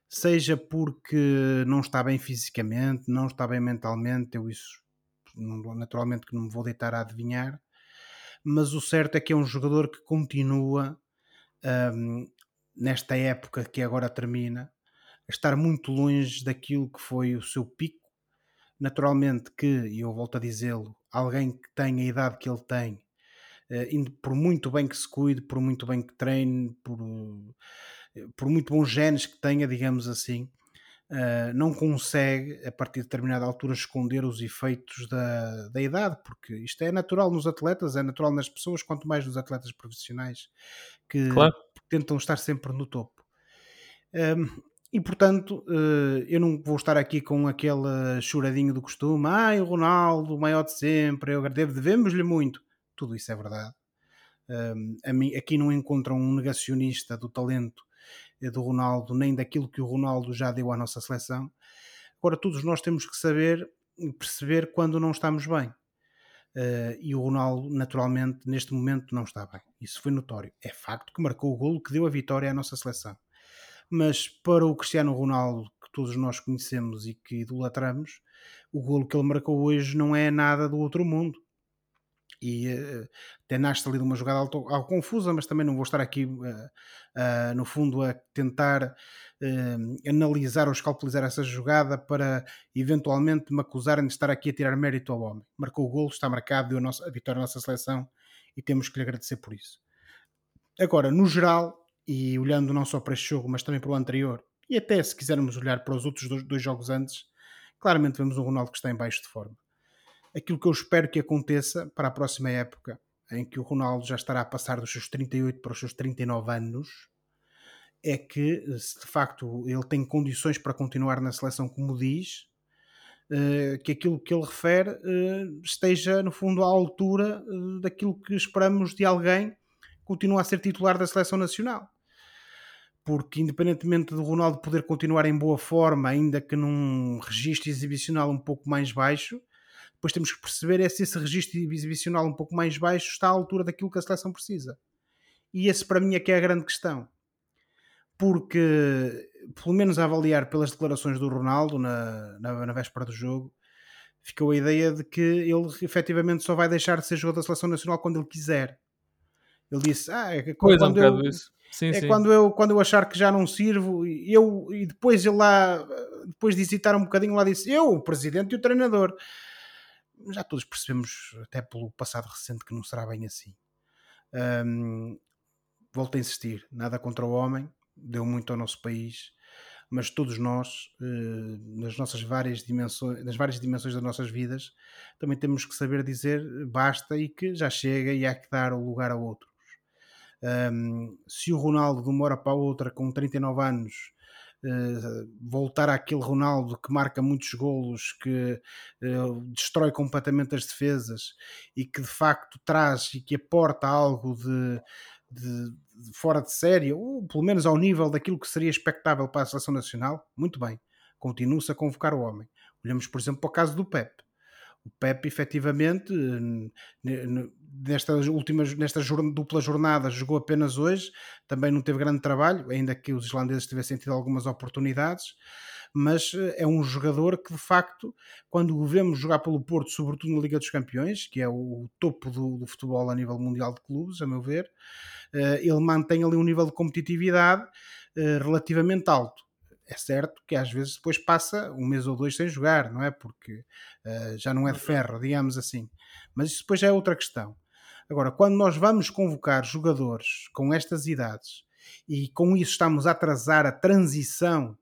seja porque não está bem fisicamente, não está bem mentalmente, eu isso naturalmente que não me vou deitar a adivinhar, mas o certo é que é um jogador que continua um, nesta época que agora termina a estar muito longe daquilo que foi o seu pico. Naturalmente que, e eu volto a dizê-lo, alguém que tem a idade que ele tem, eh, por muito bem que se cuide, por muito bem que treine, por, eh, por muito bons genes que tenha, digamos assim, eh, não consegue, a partir de determinada altura, esconder os efeitos da, da idade, porque isto é natural nos atletas, é natural nas pessoas, quanto mais nos atletas profissionais que claro. tentam estar sempre no topo. Um, e portanto, eh, eu não vou estar aqui com aquele choradinho do costume. Ai, o Ronaldo, o maior de sempre, eu devemos-lhe muito. Tudo isso é verdade. Aqui não encontram um negacionista do talento do Ronaldo, nem daquilo que o Ronaldo já deu à nossa seleção. Agora, todos nós temos que saber perceber quando não estamos bem. Uh, e o Ronaldo, naturalmente, neste momento não está bem. Isso foi notório. É facto que marcou o golo que deu a vitória à nossa seleção mas para o Cristiano Ronaldo, que todos nós conhecemos e que idolatramos, o golo que ele marcou hoje não é nada do outro mundo. E uh, até nasce ali de uma jogada algo, algo, confusa, mas também não vou estar aqui, uh, uh, no fundo, a tentar analisar ou escalpelizar essa jogada para eventualmente me acusarem de estar aqui a tirar mérito ao homem. Marcou o golo, está marcado, deu a, nossa, a vitória à nossa seleção e temos que lhe agradecer por isso. Agora, no geral, e olhando não só para este jogo, mas também para o anterior, e até se quisermos olhar para os outros dois, dois jogos antes, claramente vemos um Ronaldo que está em baixo de forma. Aquilo que eu espero que aconteça para a próxima época, em que o Ronaldo já estará a passar dos seus 38 para os seus 39 anos, é que, se de facto ele tem condições para continuar na seleção, como diz, eh, que aquilo que ele refere eh, esteja, no fundo, à altura eh, daquilo que esperamos de alguém que continua a ser titular da seleção nacional. Porque independentemente do Ronaldo poder continuar em boa forma, ainda que num registro exibicional um pouco mais baixo, depois temos que perceber é se esse registro exibicional um pouco mais baixo está à altura daquilo que a seleção precisa. E esse para mim é que é a grande questão. Porque, pelo menos a avaliar pelas declarações do Ronaldo na, na, na véspera do jogo, ficou a ideia de que ele efetivamente só vai deixar de ser jogador da seleção nacional quando ele quiser. Ele disse: Ah, é quando, é um eu, sim, é sim. quando eu quando eu achar que já não sirvo, eu e depois ele lá, depois de hesitar um bocadinho, lá disse: Eu, o presidente e o treinador. Já todos percebemos, até pelo passado recente, que não será bem assim. Um, volto a insistir: nada contra o homem, deu muito ao nosso país, mas todos nós, eh, nas nossas várias dimensões, nas várias dimensões das nossas vidas, também temos que saber dizer basta e que já chega e há que dar o lugar a outros. Um, se o Ronaldo de uma hora para a outra, com 39 anos, voltar àquele Ronaldo que marca muitos golos, que uh, destrói completamente as defesas e que de facto traz e que aporta algo de, de, de fora de série, ou pelo menos ao nível daquilo que seria expectável para a seleção nacional, muito bem, continua-se a convocar o homem. Olhamos, por exemplo, para o caso do Pep. O Pep, efetivamente, nestas últimas, nesta dupla jornada, jogou apenas hoje, também não teve grande trabalho, ainda que os islandeses tivessem tido algumas oportunidades, mas eh, é um jogador que de facto, quando o vemos jogar pelo Porto, sobretudo na Liga dos Campeões, que é o topo do, do futebol a nível mundial de clubes, a meu ver, eh, ele mantém ali um nível de competitividade eh, relativamente alto é certo que às vezes depois passa um mês ou dois sem jogar, não é? Porque uh, já não é de uhum. ferro, digamos assim. Mas isso depois já é outra questão. Agora, quando nós vamos convocar jogadores com estas idades e com isso estamos a atrasar a transição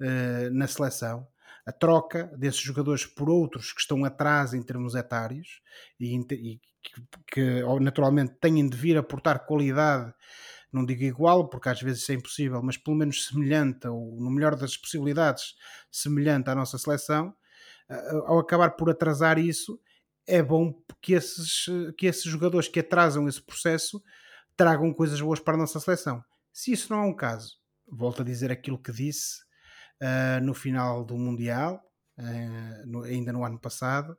uh, na seleção, a troca desses jogadores por outros que estão atrás em termos etários e, e que, que naturalmente têm de vir aportar qualidade não digo igual, porque às vezes é impossível, mas pelo menos semelhante, ou no melhor das possibilidades, semelhante à nossa seleção, ao acabar por atrasar isso, é bom que esses, que esses jogadores que atrasam esse processo tragam coisas boas para a nossa seleção. Se isso não é um caso, volto a dizer aquilo que disse uh, no final do Mundial, uh, no, ainda no ano passado,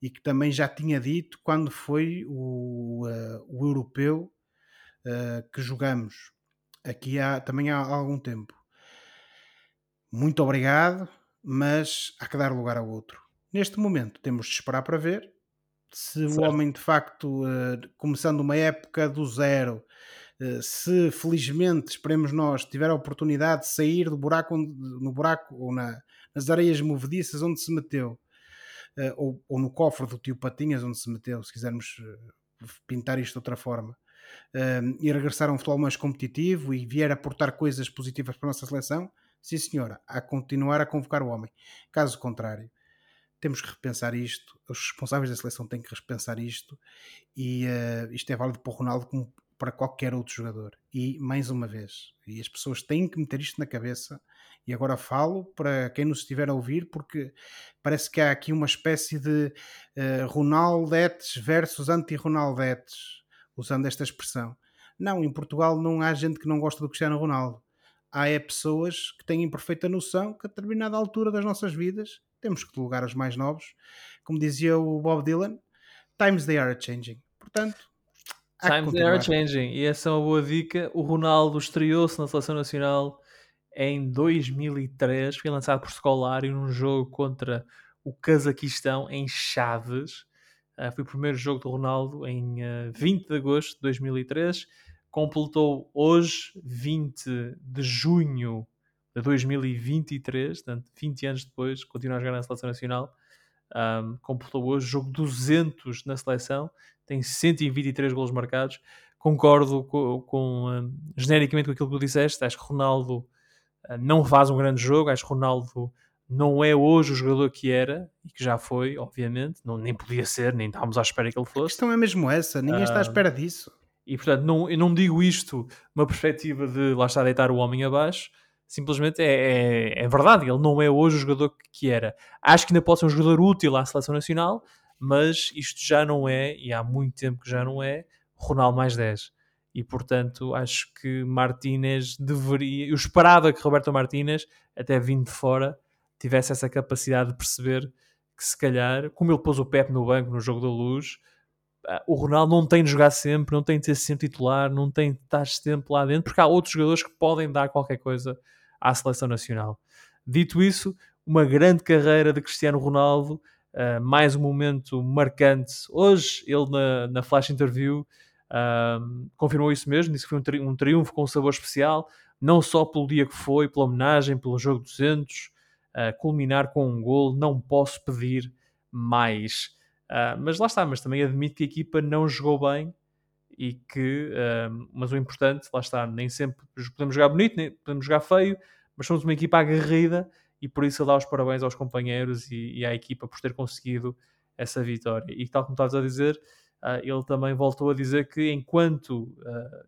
e que também já tinha dito quando foi o, uh, o europeu uh, que jogamos aqui há, também há algum tempo. Muito obrigado, mas há que dar lugar ao outro. Neste momento temos de esperar para ver se certo. o homem de facto, uh, começando uma época do zero, uh, se felizmente, esperemos nós, tiver a oportunidade de sair do buraco onde, no buraco ou na, nas areias movediças onde se meteu, uh, ou, ou, no cofre do tio Patinhas onde se meteu, se quisermos pintar isto de outra forma, e regressar a um futebol mais competitivo e vier aportar coisas positivas para a nossa seleção, sim senhora, a continuar a convocar o homem. Caso contrário, temos que repensar isto, os responsáveis da seleção têm que repensar isto e uh, isto é válido para o Ronaldo como para qualquer outro jogador. E mais uma vez, e as pessoas têm que meter isto na cabeça. E agora falo para quem nos estiver a ouvir, porque parece que há aqui uma espécie de uh, Ronaldetes versus anti-Ronaldetes usando esta expressão. Não, em Portugal não há gente que não gosta do Cristiano Ronaldo. Há é pessoas que têm perfeita noção que a determinada altura das nossas vidas temos que lugar os mais novos. Como dizia o Bob Dylan, times they are changing. Portanto, times they are changing. E essa é uma boa dica. O Ronaldo estreou-se na seleção nacional em 2003, foi lançado por Scolari num jogo contra o Cazaquistão em Chaves. Uh, foi o primeiro jogo do Ronaldo em uh, ah, 20 de agosto de 2003. Completou hoje, 20 de junho de 2023, portanto, 20 anos depois, continua a jogar na seleção nacional. Um, completou hoje, jogo 200 na seleção, tem 123 golos marcados. Concordo com, com um, genericamente com aquilo que tu disseste. Acho que Ronaldo uh, não faz um grande jogo. Acho que Ronaldo não é hoje o jogador que era e que já foi, obviamente, não, nem podia ser, nem estávamos à espera que ele fosse. A questão é mesmo essa, ninguém está à espera disso. E portanto, não, eu não digo isto uma perspectiva de lá está deitar o homem abaixo, simplesmente é, é, é, verdade, ele não é hoje o jogador que era. Acho que ainda pode ser um jogador útil à seleção nacional, mas isto já não é, e há muito tempo que já não é, Ronaldo mais 10. e portanto acho que Martínez deveria, eu esperava que Roberto Martínez, até vindo de fora, tivesse essa capacidade de perceber que se calhar, como ele pôs o Pep no banco no jogo da luz, ah, o Ronaldo não tem de jogar sempre, não tem de ser sempre titular, não tem de estar sempre lá dentro, porque há outros jogadores que podem dar qualquer coisa à seleção nacional. Dito isso, uma grande carreira de Cristiano Ronaldo, uh, mais um momento marcante. Hoje, ele na, na flash interview uh, confirmou isso mesmo, disse que foi um, tri um, triunfo com um sabor especial, não só pelo dia que foi, pela homenagem, pelo jogo 200, uh, culminar com um gol, não posso pedir mais. Uh, mas lá está, mas também admito que a equipa não jogou bem e que, uh, mas o importante, lá está, nem sempre podemos jogar bonito, nem podemos jogar feio, mas somos uma equipa aguerrida e por isso dá os parabéns aos companheiros e, e, à equipa por ter conseguido essa vitória. E tal como estavas a dizer, uh, ele também voltou a dizer que enquanto,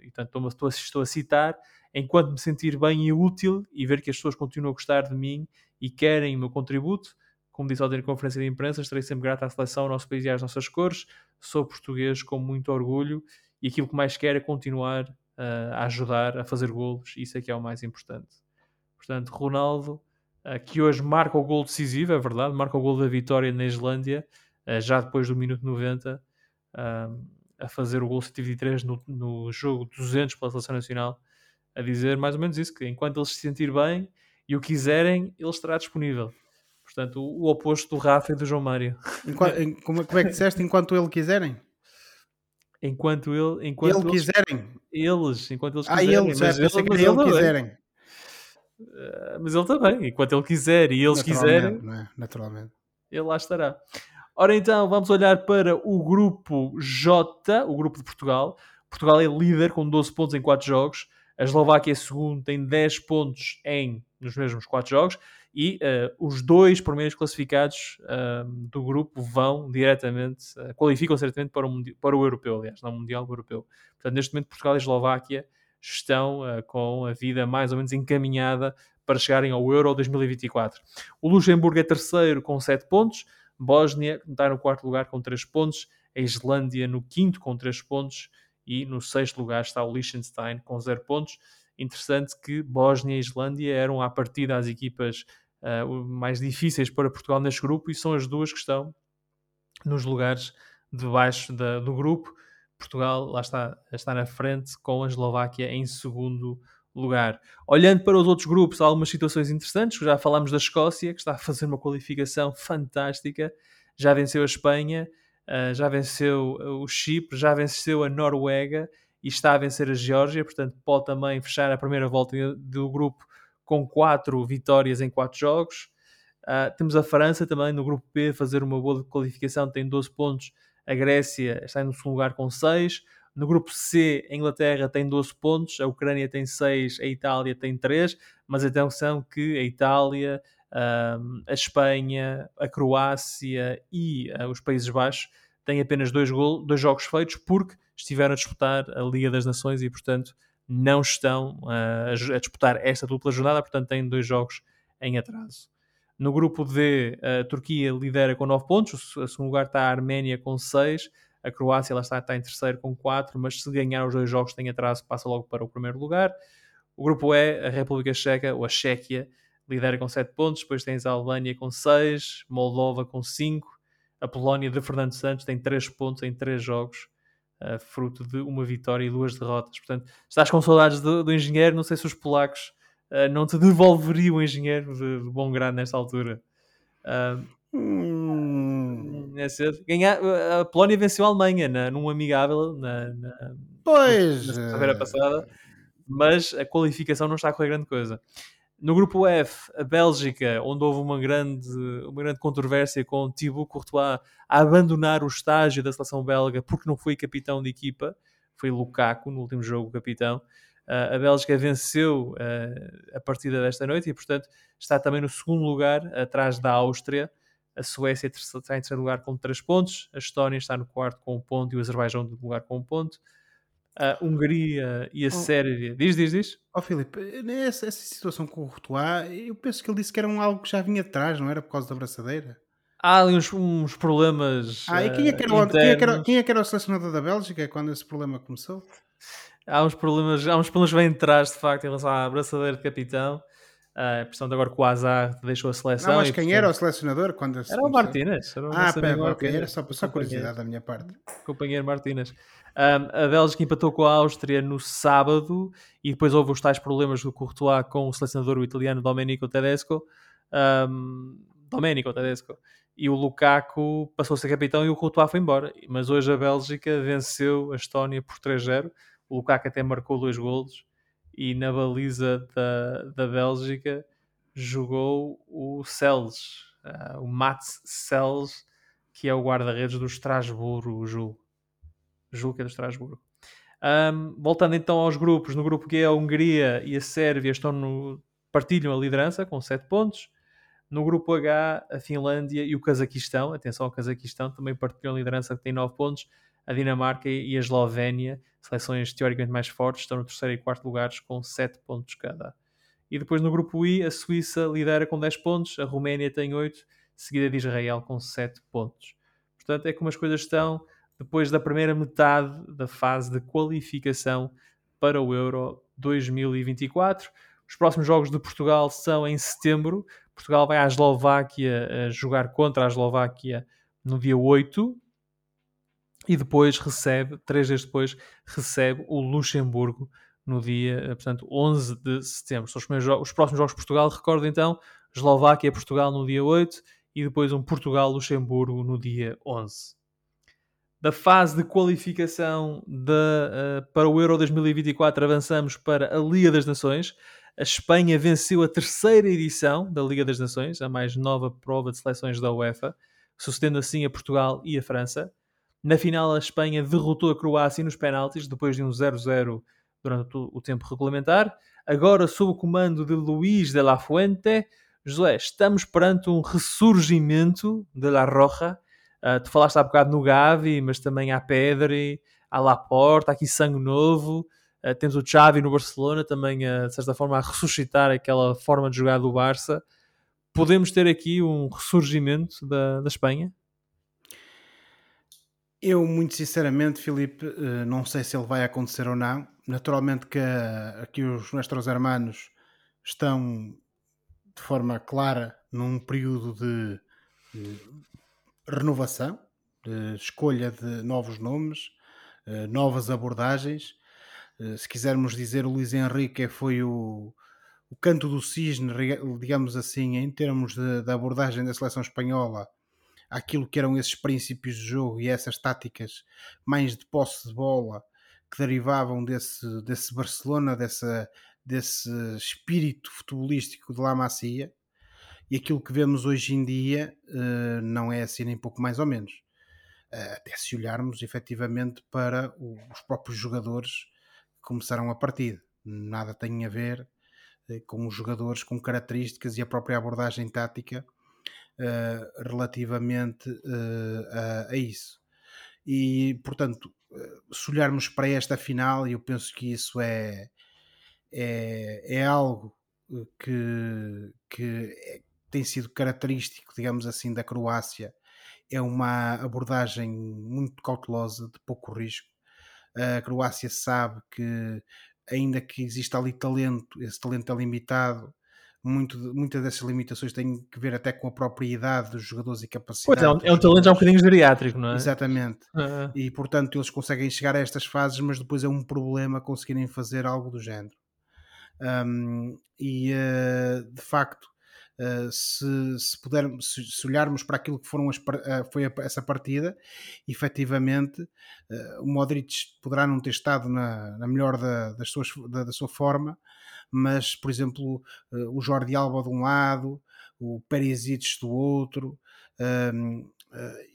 e portanto estou, estou a citar, enquanto me sentir bem e útil e ver que as pessoas continuam a gostar de mim e querem o meu contributo, como disse ontem na conferência de imprensa, estarei sempre grato à seleção, ao nosso país e às nossas cores. Sou português com muito orgulho e aquilo que mais quero é continuar uh, a ajudar a fazer golos. Isso é que é o mais importante. Portanto, Ronaldo, uh, que hoje marca o gol decisivo, é verdade, marca o gol da vitória na Islândia, uh, já depois do minuto 90, a fazer o gol 73 no, no jogo 200 pela Seleção Nacional, a dizer mais ou menos isso, que enquanto ele se sentir bem e o quiserem, ele estará disponível. Portanto, o, o oposto do Rafa e do João Mário. Enquanto, como, como, é que disseste? Enquanto ele quiserem? Enquanto ele. Enquanto ele eles, quiserem? Eles, enquanto eles ah, quiserem. Ah, eles, mas, ele, mas ele, ele quiserem. Uh, mas ele também, enquanto ele quiser e eles quiserem, é? naturalmente, ele lá estará. Ora então, vamos olhar para o grupo J, o grupo de Portugal. Portugal é líder com 12 pontos em 4 jogos. A Eslováquia é segundo, tem 10 pontos em, nos mesmos 4 jogos e uh, os dois primeiros classificados uh, do grupo vão diretamente, uh, qualificam diretamente para o, para o europeu, aliás, não o mundial, o europeu. Portanto, neste momento, Portugal e Eslováquia estão com a vida mais ou menos encaminhada para chegarem ao Euro 2024. O Luxemburgo é terceiro com 7 pontos, Bósnia está no quarto lugar com 3 pontos, a Islândia no quinto com 3 pontos e no sexto lugar está o Liechtenstein com 0 pontos. Interessante que Bósnia e Islândia eram à partida as equipas uh, mais difíceis para Portugal neste grupo e são as duas que estão nos lugares de baixo da, do grupo. Portugal lá está, está na frente com a Eslováquia em segundo lugar. Olhando para os outros grupos, há algumas situações interessantes. Já falámos da Escócia, que está a fazer uma qualificação fantástica. Já venceu a Espanha, uh, já venceu o Chipre, já venceu a Noruega e está a vencer a Geórgia. Portanto, pode também fechar a primeira volta do grupo com quatro vitórias em quatro jogos. Uh, temos a França também no grupo B fazer uma boa qualificação, tem 12 pontos. A Grécia está no segundo lugar com 6. No grupo C, a Inglaterra tem 12 pontos, a Ucrânia tem 6, a Itália tem 3. Mas atenção que a Itália, a Espanha, a Croácia e uh, os Países Baixos têm apenas dois, gol, dois jogos feitos porque estiveram a disputar a Liga das Nações e, portanto, não estão uh, a disputar esta dupla jornada, portanto têm dois jogos em atraso. No grupo D, a Turquia lidera com 9 pontos, a segundo lugar está a Arménia com 6, a Croácia lá está, está em terceiro com 4, mas se ganhar os dois jogos tem atraso, passa logo para o primeiro lugar. O grupo E, a República Checa, ou a Chequia, lidera com 7 pontos, depois tens a Albânia com 6, Moldova com 5, a Polónia de Fernando Santos tem 3 pontos em 3 jogos, uh, fruto de uma vitória e duas derrotas. Portanto, estás com saudades do, do engenheiro, não sei se os polacos uh, não te devolveriam o engenheiro de, de, bom grado nesta altura. Uh, hum. É cedo. Ganhar, a Polónia venceu a Alemanha na, num amigável na, na, pois. na sexta-feira passada, mas a qualificação não está a correr grande coisa. No grupo F, a Bélgica, onde houve uma grande, uma grande controvérsia com Thibaut Courtois a abandonar o estágio da seleção belga porque não foi capitão de equipa, foi Lukaku no último jogo capitão. Uh, a Bélgica venceu uh, a partida desta noite e, portanto, está também no segundo lugar, atrás da Áustria. A Suécia está em terceiro lugar com 3 pontos, a Estónia está no quarto com um ponto e o Azerbaijão no lugar com um ponto a Hungria e a oh. Sérvia. Diz, diz, diz. Ó oh, Filipe, essa, essa situação com o Courtois, eu penso que ele disse que era um algo que já vinha atrás, não era por causa da braçadeira? há ali uns, uns problemas. Ah, e quem é, que era, uh, o- quem, é que era, quem é que era o selecionador da Bélgica quando esse problema começou? há uns problemas, há uns problemas bem atrás de facto em relação à abraçadeira de capitão. Uh, portanto, agora que o Azar deixou a seleção. Não, mas e, quem portanto, era o selecionador quando Era o? Martínez. Era o Ah, pera, ok, era só, só curiosidade da minha parte. companheiro Martínez. Um, a Bélgica empatou com a Áustria no sábado e depois houve os tais problemas do Courtois com o selecionador o italiano Domenico Tedesco. Um, Domenico Tedesco. E o Lukaku passou a ser capitão e o Courtois foi embora. Mas hoje a Bélgica venceu a Estónia por 3-0. O Lukaku até marcou dois golos e na baliza da, da Bélgica jogou o Cels, ah, o Mats Cels, que é o guarda-redes do Estrasburgo, julgo. Julgo que é do Estrasburgo. Ahm, voltando então aos grupos, no grupo G a Hungria e a Sérvia estão no, partilham a liderança com 7 pontos. No grupo H, a Finlândia e o Cazaquistão, atenção ao Cazaquistão, também partilham a liderança que tem 9 pontos. A Dinamarca e a Eslovénia, seleções teoricamente mais fortes, estão no terceiro e quarto lugares com 7 pontos cada. E depois no grupo I, a Suíça lidera com 10 pontos, a Roménia tem 8, seguida de Israel com 7 pontos. Portanto, é como as coisas estão depois da primeira metade da fase de qualificação para o Euro 2024. Os próximos jogos de Portugal são em setembro. Portugal vai à Eslováquia a jogar contra a Eslováquia no dia 8 e depois recebe, três dias depois, recebe o Luxemburgo no dia, eh, portanto, 11 de setembro. São os, jogos, os próximos jogos de Portugal, recordo então, Eslováquia e Portugal no dia 8 e depois um Portugal-Luxemburgo no dia 11 da fase de qualificação de, uh, para o Euro 2024 avançamos para a Liga das Nações. A Espanha venceu a terceira edição da Liga das Nações, a mais nova prova de seleções da UEFA, sucedendo assim a Portugal e a França. Na final, a Espanha derrotou a Croácia nos penaltis, depois de um 0-0 durante o tempo regulamentar. Agora, sob o comando de Luís de la Fuente, José, estamos perante um ressurgimento de La Roja, Uh, tu falaste há bocado no Gavi, mas também há Pedri, há Laporta, há aqui sangue novo. Uh, temos o Xavi no Barcelona também, uh, de certa forma, a ressuscitar aquela forma de jogar do Barça. Podemos ter aqui um ressurgimento da, da Espanha? Eu, muito sinceramente, Filipe, não sei se ele vai acontecer ou não. Naturalmente que aqui os nossos hermanos estão de forma clara num período de, renovação, de escolha de novos nomes, uh, novas abordagens. Uh, se quisermos dizer, o Luís Henrique foi o, o canto do cisne, digamos assim, em termos de, abordagem da seleção espanhola, aquilo que eram esses princípios de jogo e essas táticas mais de posse de bola que derivavam desse, desse Barcelona, dessa, desse espírito futebolístico de La Macia e aquilo que vemos hoje em dia uh, não é assim nem pouco mais ou menos. Uh, até se olharmos efetivamente para o, os próprios jogadores que começaram a partida. Nada tem a ver uh, com os jogadores com características e a própria abordagem tática relativamente a, a, isso. E, portanto, se olharmos para esta final, eu penso que isso é, é, é algo que, que é, tem sido característico, digamos assim, da Croácia. É uma abordagem muito cautelosa, de pouco risco. A Croácia sabe que, ainda que exista ali talento, esse talento é limitado. Muito, muitas dessas limitações têm que ver até com a própria idade dos jogadores e capacidade. Pois é, é um talento já um bocadinho geriátrico, não é? Exatamente. Uh... E portanto eles conseguem chegar a estas fases, mas depois é um problema conseguirem fazer algo do género. Um, e uh, de facto, Uh, se, se, pudermos, se, se, olharmos para aquilo que foram as, uh, foi a, essa partida, efetivamente uh, o Modric poderá não ter estado na, na melhor da, das suas, da, da, sua forma, mas por exemplo o Jordi Alba de um lado, o Perisic do outro ehm,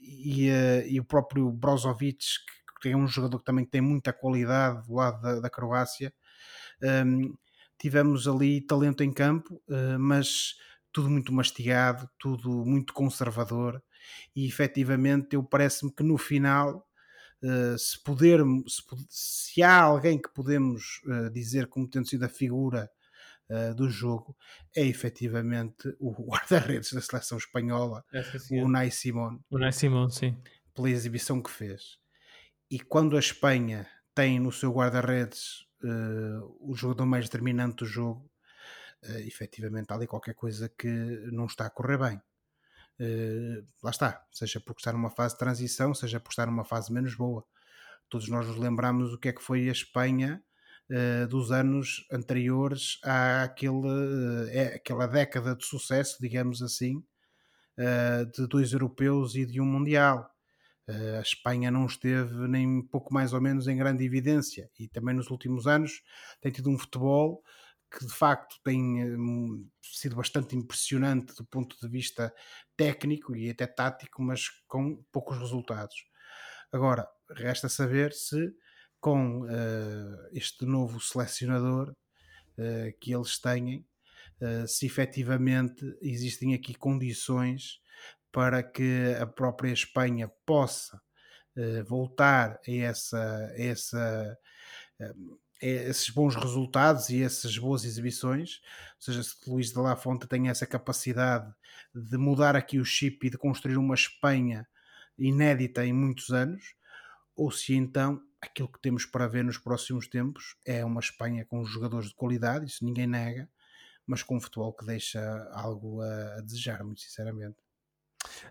e, e, o próprio Brozovic que, que é um jogador que também tem muita qualidade do lado da, da Croácia ehm, tivemos ali talento em campo, mas tudo muito mastigado, tudo muito conservador e efetivamente eu parece-me que no final uh, se puder se, se, há alguém que podemos uh, dizer como tendo sido a figura uh, do jogo é efetivamente o guarda-redes da seleção espanhola, é, o Nai Simon. O Nai Simon, sim. Pela exibição que fez. E quando a Espanha tem no seu guarda-redes uh, o jogador mais determinante do jogo, uh, efetivamente há ali qualquer coisa que não está a correr bem. Uh, lá está, seja porque está numa fase de transição, seja por estar numa fase menos boa. Todos nós nos lembramos o que é que foi a Espanha uh, dos anos anteriores àquele, é, aquela década de sucesso, digamos assim, de dois europeus e de um mundial. a Espanha não esteve nem pouco mais ou menos em grande evidência e também nos últimos anos tem tido um futebol que de facto tem um, sido bastante impressionante do ponto de vista técnico e até tático, mas com poucos resultados. Agora, resta saber se com uh, este novo selecionador uh, que eles têm, uh, se efetivamente existem aqui condições para que a própria Espanha possa voltar a essa, a essa esses bons resultados e essas boas exibições, ou seja, se Luís de La Fonte tem essa capacidade de mudar aqui o chip e de construir uma Espanha inédita em muitos anos, ou se então aquilo que temos para ver nos próximos tempos é uma Espanha com jogadores de qualidade, isso ninguém nega, mas com um futebol que deixa algo a desejar, muito sinceramente.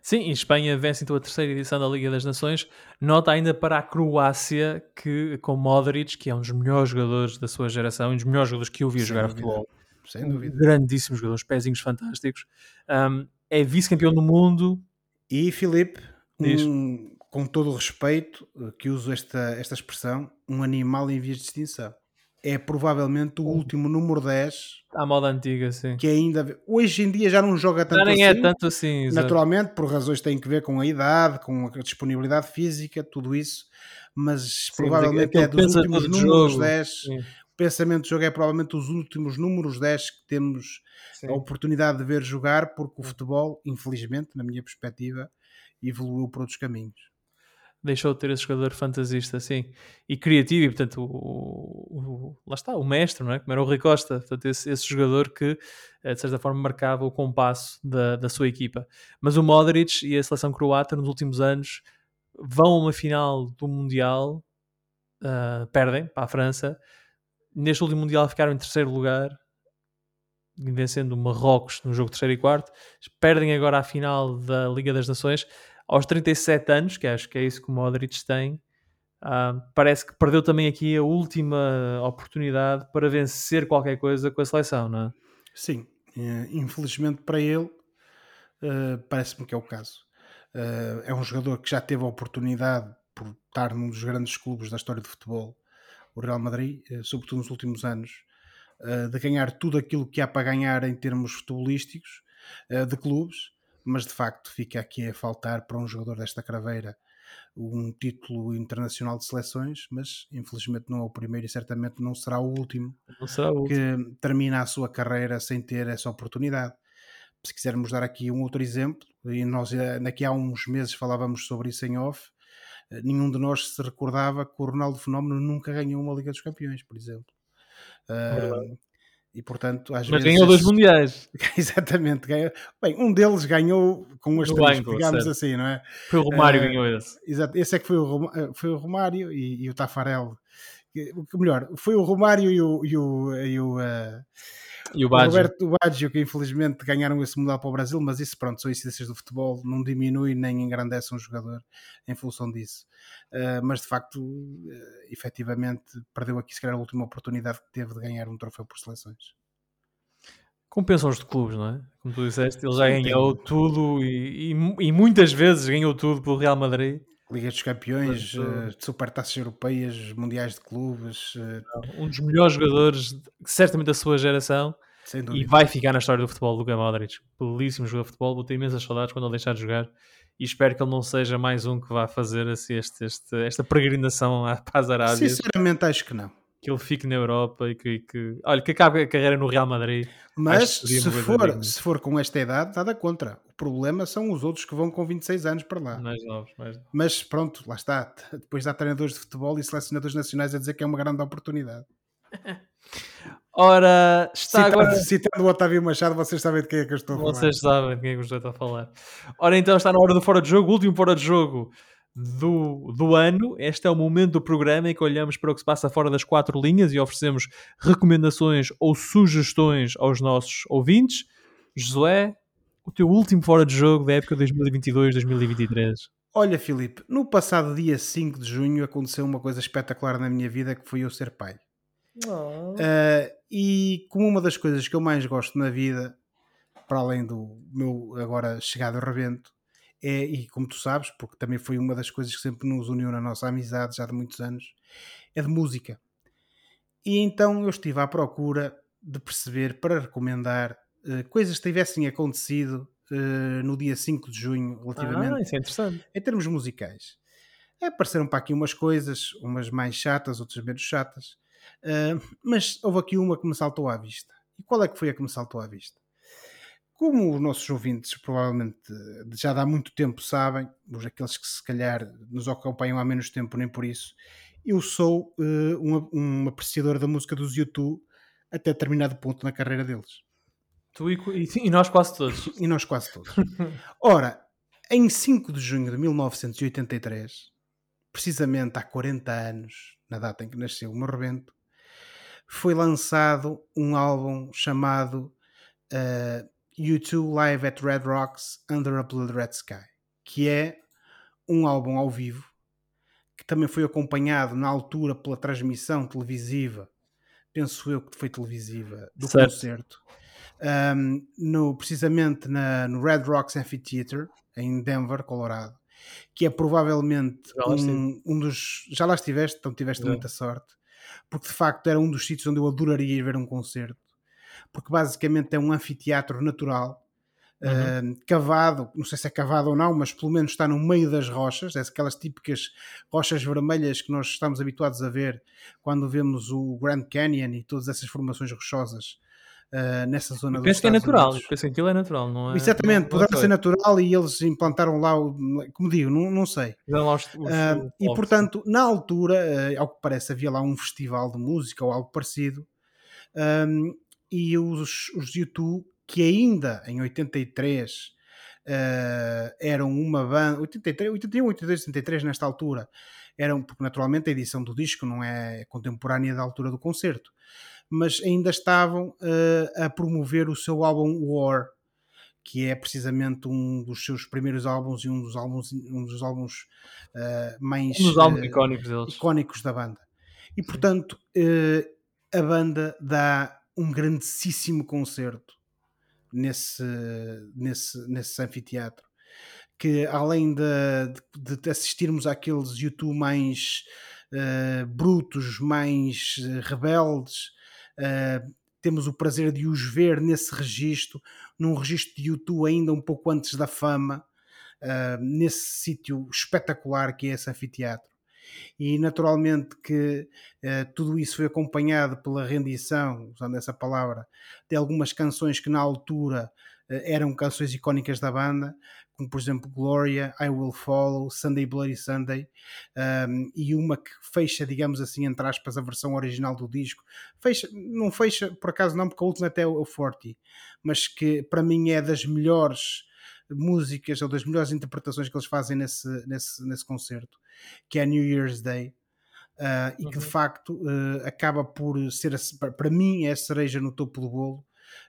Sim, e Espanha vence então a terceira edição da Liga das Nações. Nota ainda para a Croácia, que com Modric, que é um dos melhores jogadores da sua geração, um dos melhores jogadores que eu vi Sem jogar dúvida. futebol. Sem dúvida. Um grandíssimo jogador, os pezinhos fantásticos. Um, é vice-campeão do mundo. E Filipe, um, com todo o respeito eh, que uso esta, esta expressão, um animal em vias de extinção. É provavelmente o último número 10 à moda antiga, sim. Que ainda hoje em dia já não joga tanto já nem é assim. é tanto assim, naturalmente, por razões que têm que ver com a idade, com a disponibilidade física, tudo isso, mas sim, provavelmente é dos últimos números jogo. 10. Sim. O pensamento de jogo é provavelmente os últimos números 10 que temos sim. a oportunidade de ver jogar, porque o futebol, infelizmente, na minha perspectiva, evoluiu por outros caminhos deixou de ter esse jogador fantasista assim e criativo, e portanto, o, o, lá está, o mestre, não é? Como era o Rui Costa, portanto, esse, esse jogador que eh, de certa forma marcava o compasso da, da sua equipa. Mas o Modric e a seleção croata nos últimos anos vão a uma final do Mundial, uh, perdem para a França. Neste último Mundial ficaram em terceiro lugar, vencendo o Marrocos no jogo terceiro e quarto. Perdem agora a final da Liga das Nações aos 37 anos, que acho que é isso que o Modric tem, uh, parece que perdeu também aqui a última oportunidade para vencer qualquer coisa com a seleção, não é? Sim, uh, infelizmente para ele, uh, parece-me que é o caso. Eh, é um jogador que já teve a oportunidade por estar num dos grandes clubes da história do futebol, o Real Madrid, sobretudo nos últimos anos, de ganhar tudo aquilo que há para ganhar em termos futebolísticos de clubes mas de facto fica aqui a faltar para um jogador desta craveira um título internacional de seleções, mas infelizmente não é o primeiro e certamente não será o último, será o último. que termina a sua carreira sem ter essa oportunidade. Se quisermos dar aqui um outro exemplo, e nós eh, daqui há uns meses falávamos sobre isso em off, eh, nenhum de nós se recordava que o Ronaldo Fenómeno nunca ganhou uma Liga dos Campeões, por exemplo. Uh, e portanto, às Mas vezes. ganhou dois mundiais. Exatamente. Ganhou... Bem, um deles ganhou com as três, digamos certo. assim, não é? Foi o Romário que uh, ganhou esse. Exato, esse é que foi o, eh, foi o Romário e, e o Tafarel. Melhor, foi o Romário e o. E o, e o uh, e o, Baggio. Roberto Baggio, que infelizmente ganharam esse Mundial para o Brasil, mas isso, pronto, são incidências do futebol, não diminui nem engrandece um jogador em função disso. Uh, mas de facto, uh, efetivamente, perdeu aqui se calhar a última oportunidade que teve de ganhar um troféu por seleções. Compensam os de clubes, não é? Como tu disseste, ele já ganhou tudo e, e, e, muitas vezes ganhou tudo pelo Real Madrid. Liga dos Campeões, uh, Supertaças Europeias, Mundiais de Clubes. Um dos melhores jogadores, certamente da sua geração, e vai ficar na história do futebol, Luka Modric. Belíssimo jogador de futebol, vou ter imensas saudades quando ele deixar de jogar e espero que ele não seja mais um que vá fazer assim, este, este, esta peregrinação as Arábias. Sinceramente, acho que não. Que ele fique na Europa e que, que olha, que acabe a carreira no Real Madrid. Mas se for, se for com esta idade, nada contra. O problema são os outros que vão com 26 anos para lá. Mais novos, mais novos. Mas pronto, lá está. Depois há treinadores de futebol e selecionadores nacionais a dizer que é uma grande oportunidade. Ora, está Citando, agora. citando o Otávio Machado, vocês sabem de quem é que eu estou a falar. Vocês sabem de quem é que eu estou a falar. Ora, então está na hora do fora de jogo, o último fora de jogo do, do ano. Este é o momento do programa em que olhamos para o que se passa fora das quatro linhas e oferecemos recomendações ou sugestões aos nossos ouvintes. Josué, o teu último fora de jogo da época 2022-2023. Olha, Filipe, no passado dia 5 de junho aconteceu uma coisa espetacular na minha vida que foi eu ser pai. Oh. Uh, e como uma das coisas que eu mais gosto na vida, para além do meu agora chegado a rebento, é, e como tu sabes, porque também foi uma das coisas que sempre nos uniu na nossa amizade já de muitos anos, é de música. E então eu estive à procura de perceber para recomendar uh, coisas que tivessem acontecido uh, no dia 5 de junho, relativamente Ah, isso é interessante. em termos musicais. Apareceram para aqui umas coisas, umas mais chatas, outras menos chatas, uh, mas houve aqui uma que me saltou à vista. E qual é que foi a que me saltou à vista? Como os nossos ouvintes provavelmente já há muito tempo sabem, os aqueles que se calhar nos acompanham há menos tempo, nem por isso, eu sou uh, um, um apreciador da música dos YouTube até determinado ponto na carreira deles. Tu e, e, e nós quase todos. E nós quase todos. Ora, em 5 de junho de 1983, precisamente há 40 anos, na data em que nasceu o meu rebento, foi lançado um álbum chamado uh, U2 Live at Red Rocks Under a Blood Red Sky, que é um álbum ao vivo que também foi acompanhado na altura pela transmissão televisiva, penso eu que foi televisiva, do Certo. concerto, um, no, precisamente na, no Red Rocks Amphitheater, em Denver, Colorado, que é provavelmente um, um dos. Já lá estiveste, então tiveste muita sorte, porque de facto era um dos sítios onde eu adoraria ir ver um concerto, porque basicamente é um anfiteatro natural. Uhum. uh, cavado, não sei se é cavado ou não, mas pelo menos está no meio das rochas, é aquelas típicas rochas vermelhas que nós estamos habituados a ver quando vemos o Grand Canyon e todas essas formações rochosas uh, nessa zona Eu penso que é natural. Penso que aquilo é natural, não é? Exatamente, não, poderá não ser natural e eles implantaram lá, o, como digo, não, não sei. Os- os- os e portanto, na altura, ao que parece, havia lá um festival de música ou algo parecido, Ahm, e os, os YouTube, que ainda em 83 ah, eram uma banda, 83, 81, 82, 83 nesta altura, eram, porque naturalmente a edição do disco não é contemporânea da altura do concerto, mas ainda estavam ah, a promover o seu álbum War, que é precisamente um dos seus primeiros álbuns e um dos álbuns, um dos álbuns ah, mais Um dos álbuns ah, icónicos deles. icónicos da banda. E portanto, eh, a banda dá um grandíssimo concerto nesse, nesse, nesse anfiteatro. Que além de, de assistirmos àqueles YouTube mais eh, brutos, mais eh, rebeldes, eh, temos o prazer de os ver nesse registro, num registro de YouTube ainda um pouco antes da fama, eh, nesse sítio espetacular que é esse anfiteatro e naturalmente que eh, tudo isso foi acompanhado pela rendição, usando essa palavra, de algumas canções que na altura eh, eram canções icónicas da banda, como por exemplo Gloria, I Will Follow, Sunday Bloody Sunday, um, e uma que fecha, digamos assim, entre aspas, a versão original do disco. Fecha, não fecha, por acaso não, porque a última até é o 40, mas que para mim é das melhores músicas ou das melhores interpretações que eles fazem nesse, nesse, nesse concerto que é New Year's Day, uh, e que de Uhum. facto uh, acaba por ser, a para- mim, é a cereja no topo do bolo.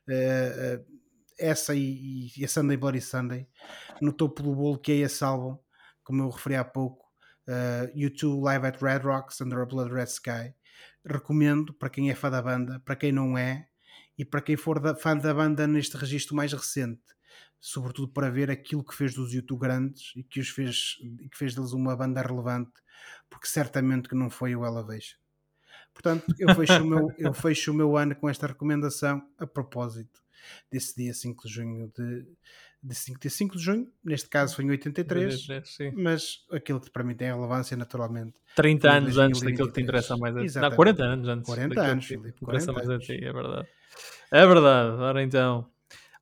Uh, essa e, e a Sunday Bloody Sunday, no topo do bolo, que é esse álbum, como eu referi há pouco, uh, U2 Live at Red Rocks Under a Blood Red Sky. Recomendo para quem é fã da banda, para quem não é, e para quem for da- fã da banda neste registro mais recente sobretudo para ver aquilo que fez dos YouTube grandes e que os fez e que fez deles uma banda relevante, porque certamente que não foi o Elevation. Portanto, eu fecho, o meu, eu fecho o meu ano com esta recomendação a propósito desse dia 5 de junho de, de 5, dia 5 de junho, neste caso foi em 83, Sim. mas aquilo que para mim tem relevância naturalmente 30 Em anos antes daquilo que te 2023. interessa mais a ti. Não, Exatamente. 40 anos antes. 40 daquilo anos, Filipe, interessa 40 mais a anos. ti, é verdade. É verdade. Ora então.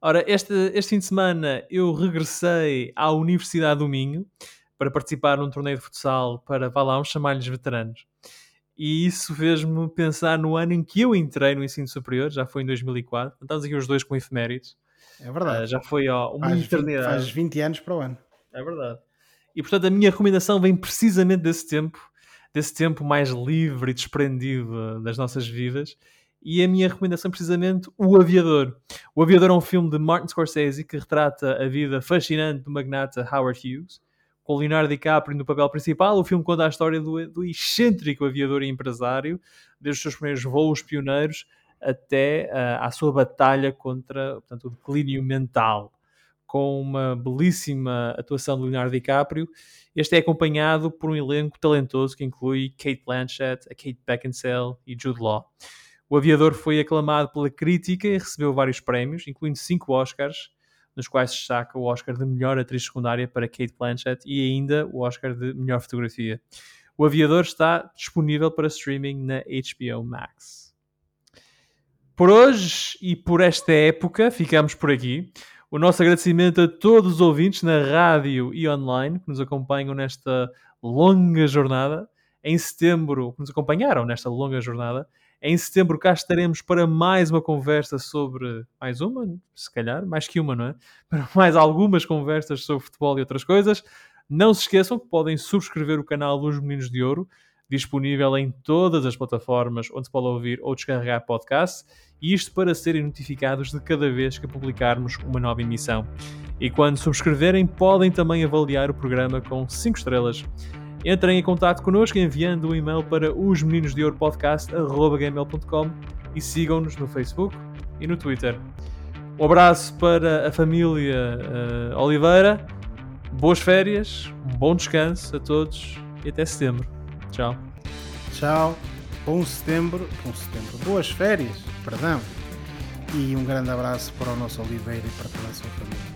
Ora, este, este fim de semana eu regressei à Universidade do Minho para participar num torneio de futsal para, vá lá, vamos chamar-lhes veteranos. e isso fez-me pensar no ano em que eu entrei no ensino superior, já foi em 2004. Estamos aqui os dois com efemérides. É verdade. Uh, já foi ó, uma faz eternidade. 20, faz 20 anos para o ano. É verdade. E portanto a minha recomendação vem precisamente desse tempo, desse tempo mais livre e desprendido das nossas vidas. E a minha recomendação é precisamente O Aviador. O Aviador é um filme de Martin Scorsese que retrata a vida fascinante do magnata Howard Hughes com Leonardo DiCaprio no papel principal. O filme conta a história do, do excêntrico aviador e empresário, desde os seus primeiros voos pioneiros até uh, à sua batalha contra portanto, o declínio mental. Com uma belíssima atuação de Leonardo DiCaprio, este é acompanhado por um elenco talentoso que inclui Kate Blanchett, a Kate Beckinsale e Jude Law. O Aviador foi aclamado pela crítica e recebeu vários prémios, incluindo cinco Oscars, nos quais se destaca o Oscar de melhor atriz secundária para Kate Blanchett e ainda o Oscar de melhor fotografia. O Aviador está disponível para streaming na HBO Max. Por hoje e por esta época, ficamos por aqui. O nosso agradecimento a todos os ouvintes na rádio e online que nos acompanham nesta longa jornada. Em setembro, que nos acompanharam nesta longa jornada. Em setembro cá estaremos para mais uma conversa sobre mais uma, se calhar, mais que uma, não é? Para mais algumas conversas sobre futebol e outras coisas. Não se esqueçam que podem subscrever o canal dos Meninos de Ouro, disponível em todas as plataformas onde se pode ouvir ou descarregar podcast, e isto para serem notificados de cada vez que publicarmos uma nova emissão. E quando subscreverem, podem também avaliar o programa com 5 estrelas. Entrem em contato connosco enviando um e-mail para os meninos de ouro podcast.gmail.com e sigam-nos no Facebook e no Twitter. Um abraço para a família uh, Oliveira, boas férias, um bom descanso a todos e até setembro. Tchau. Tchau, bom setembro, bom setembro, boas férias, perdão, e um grande abraço para o nosso Oliveira e para toda a sua família.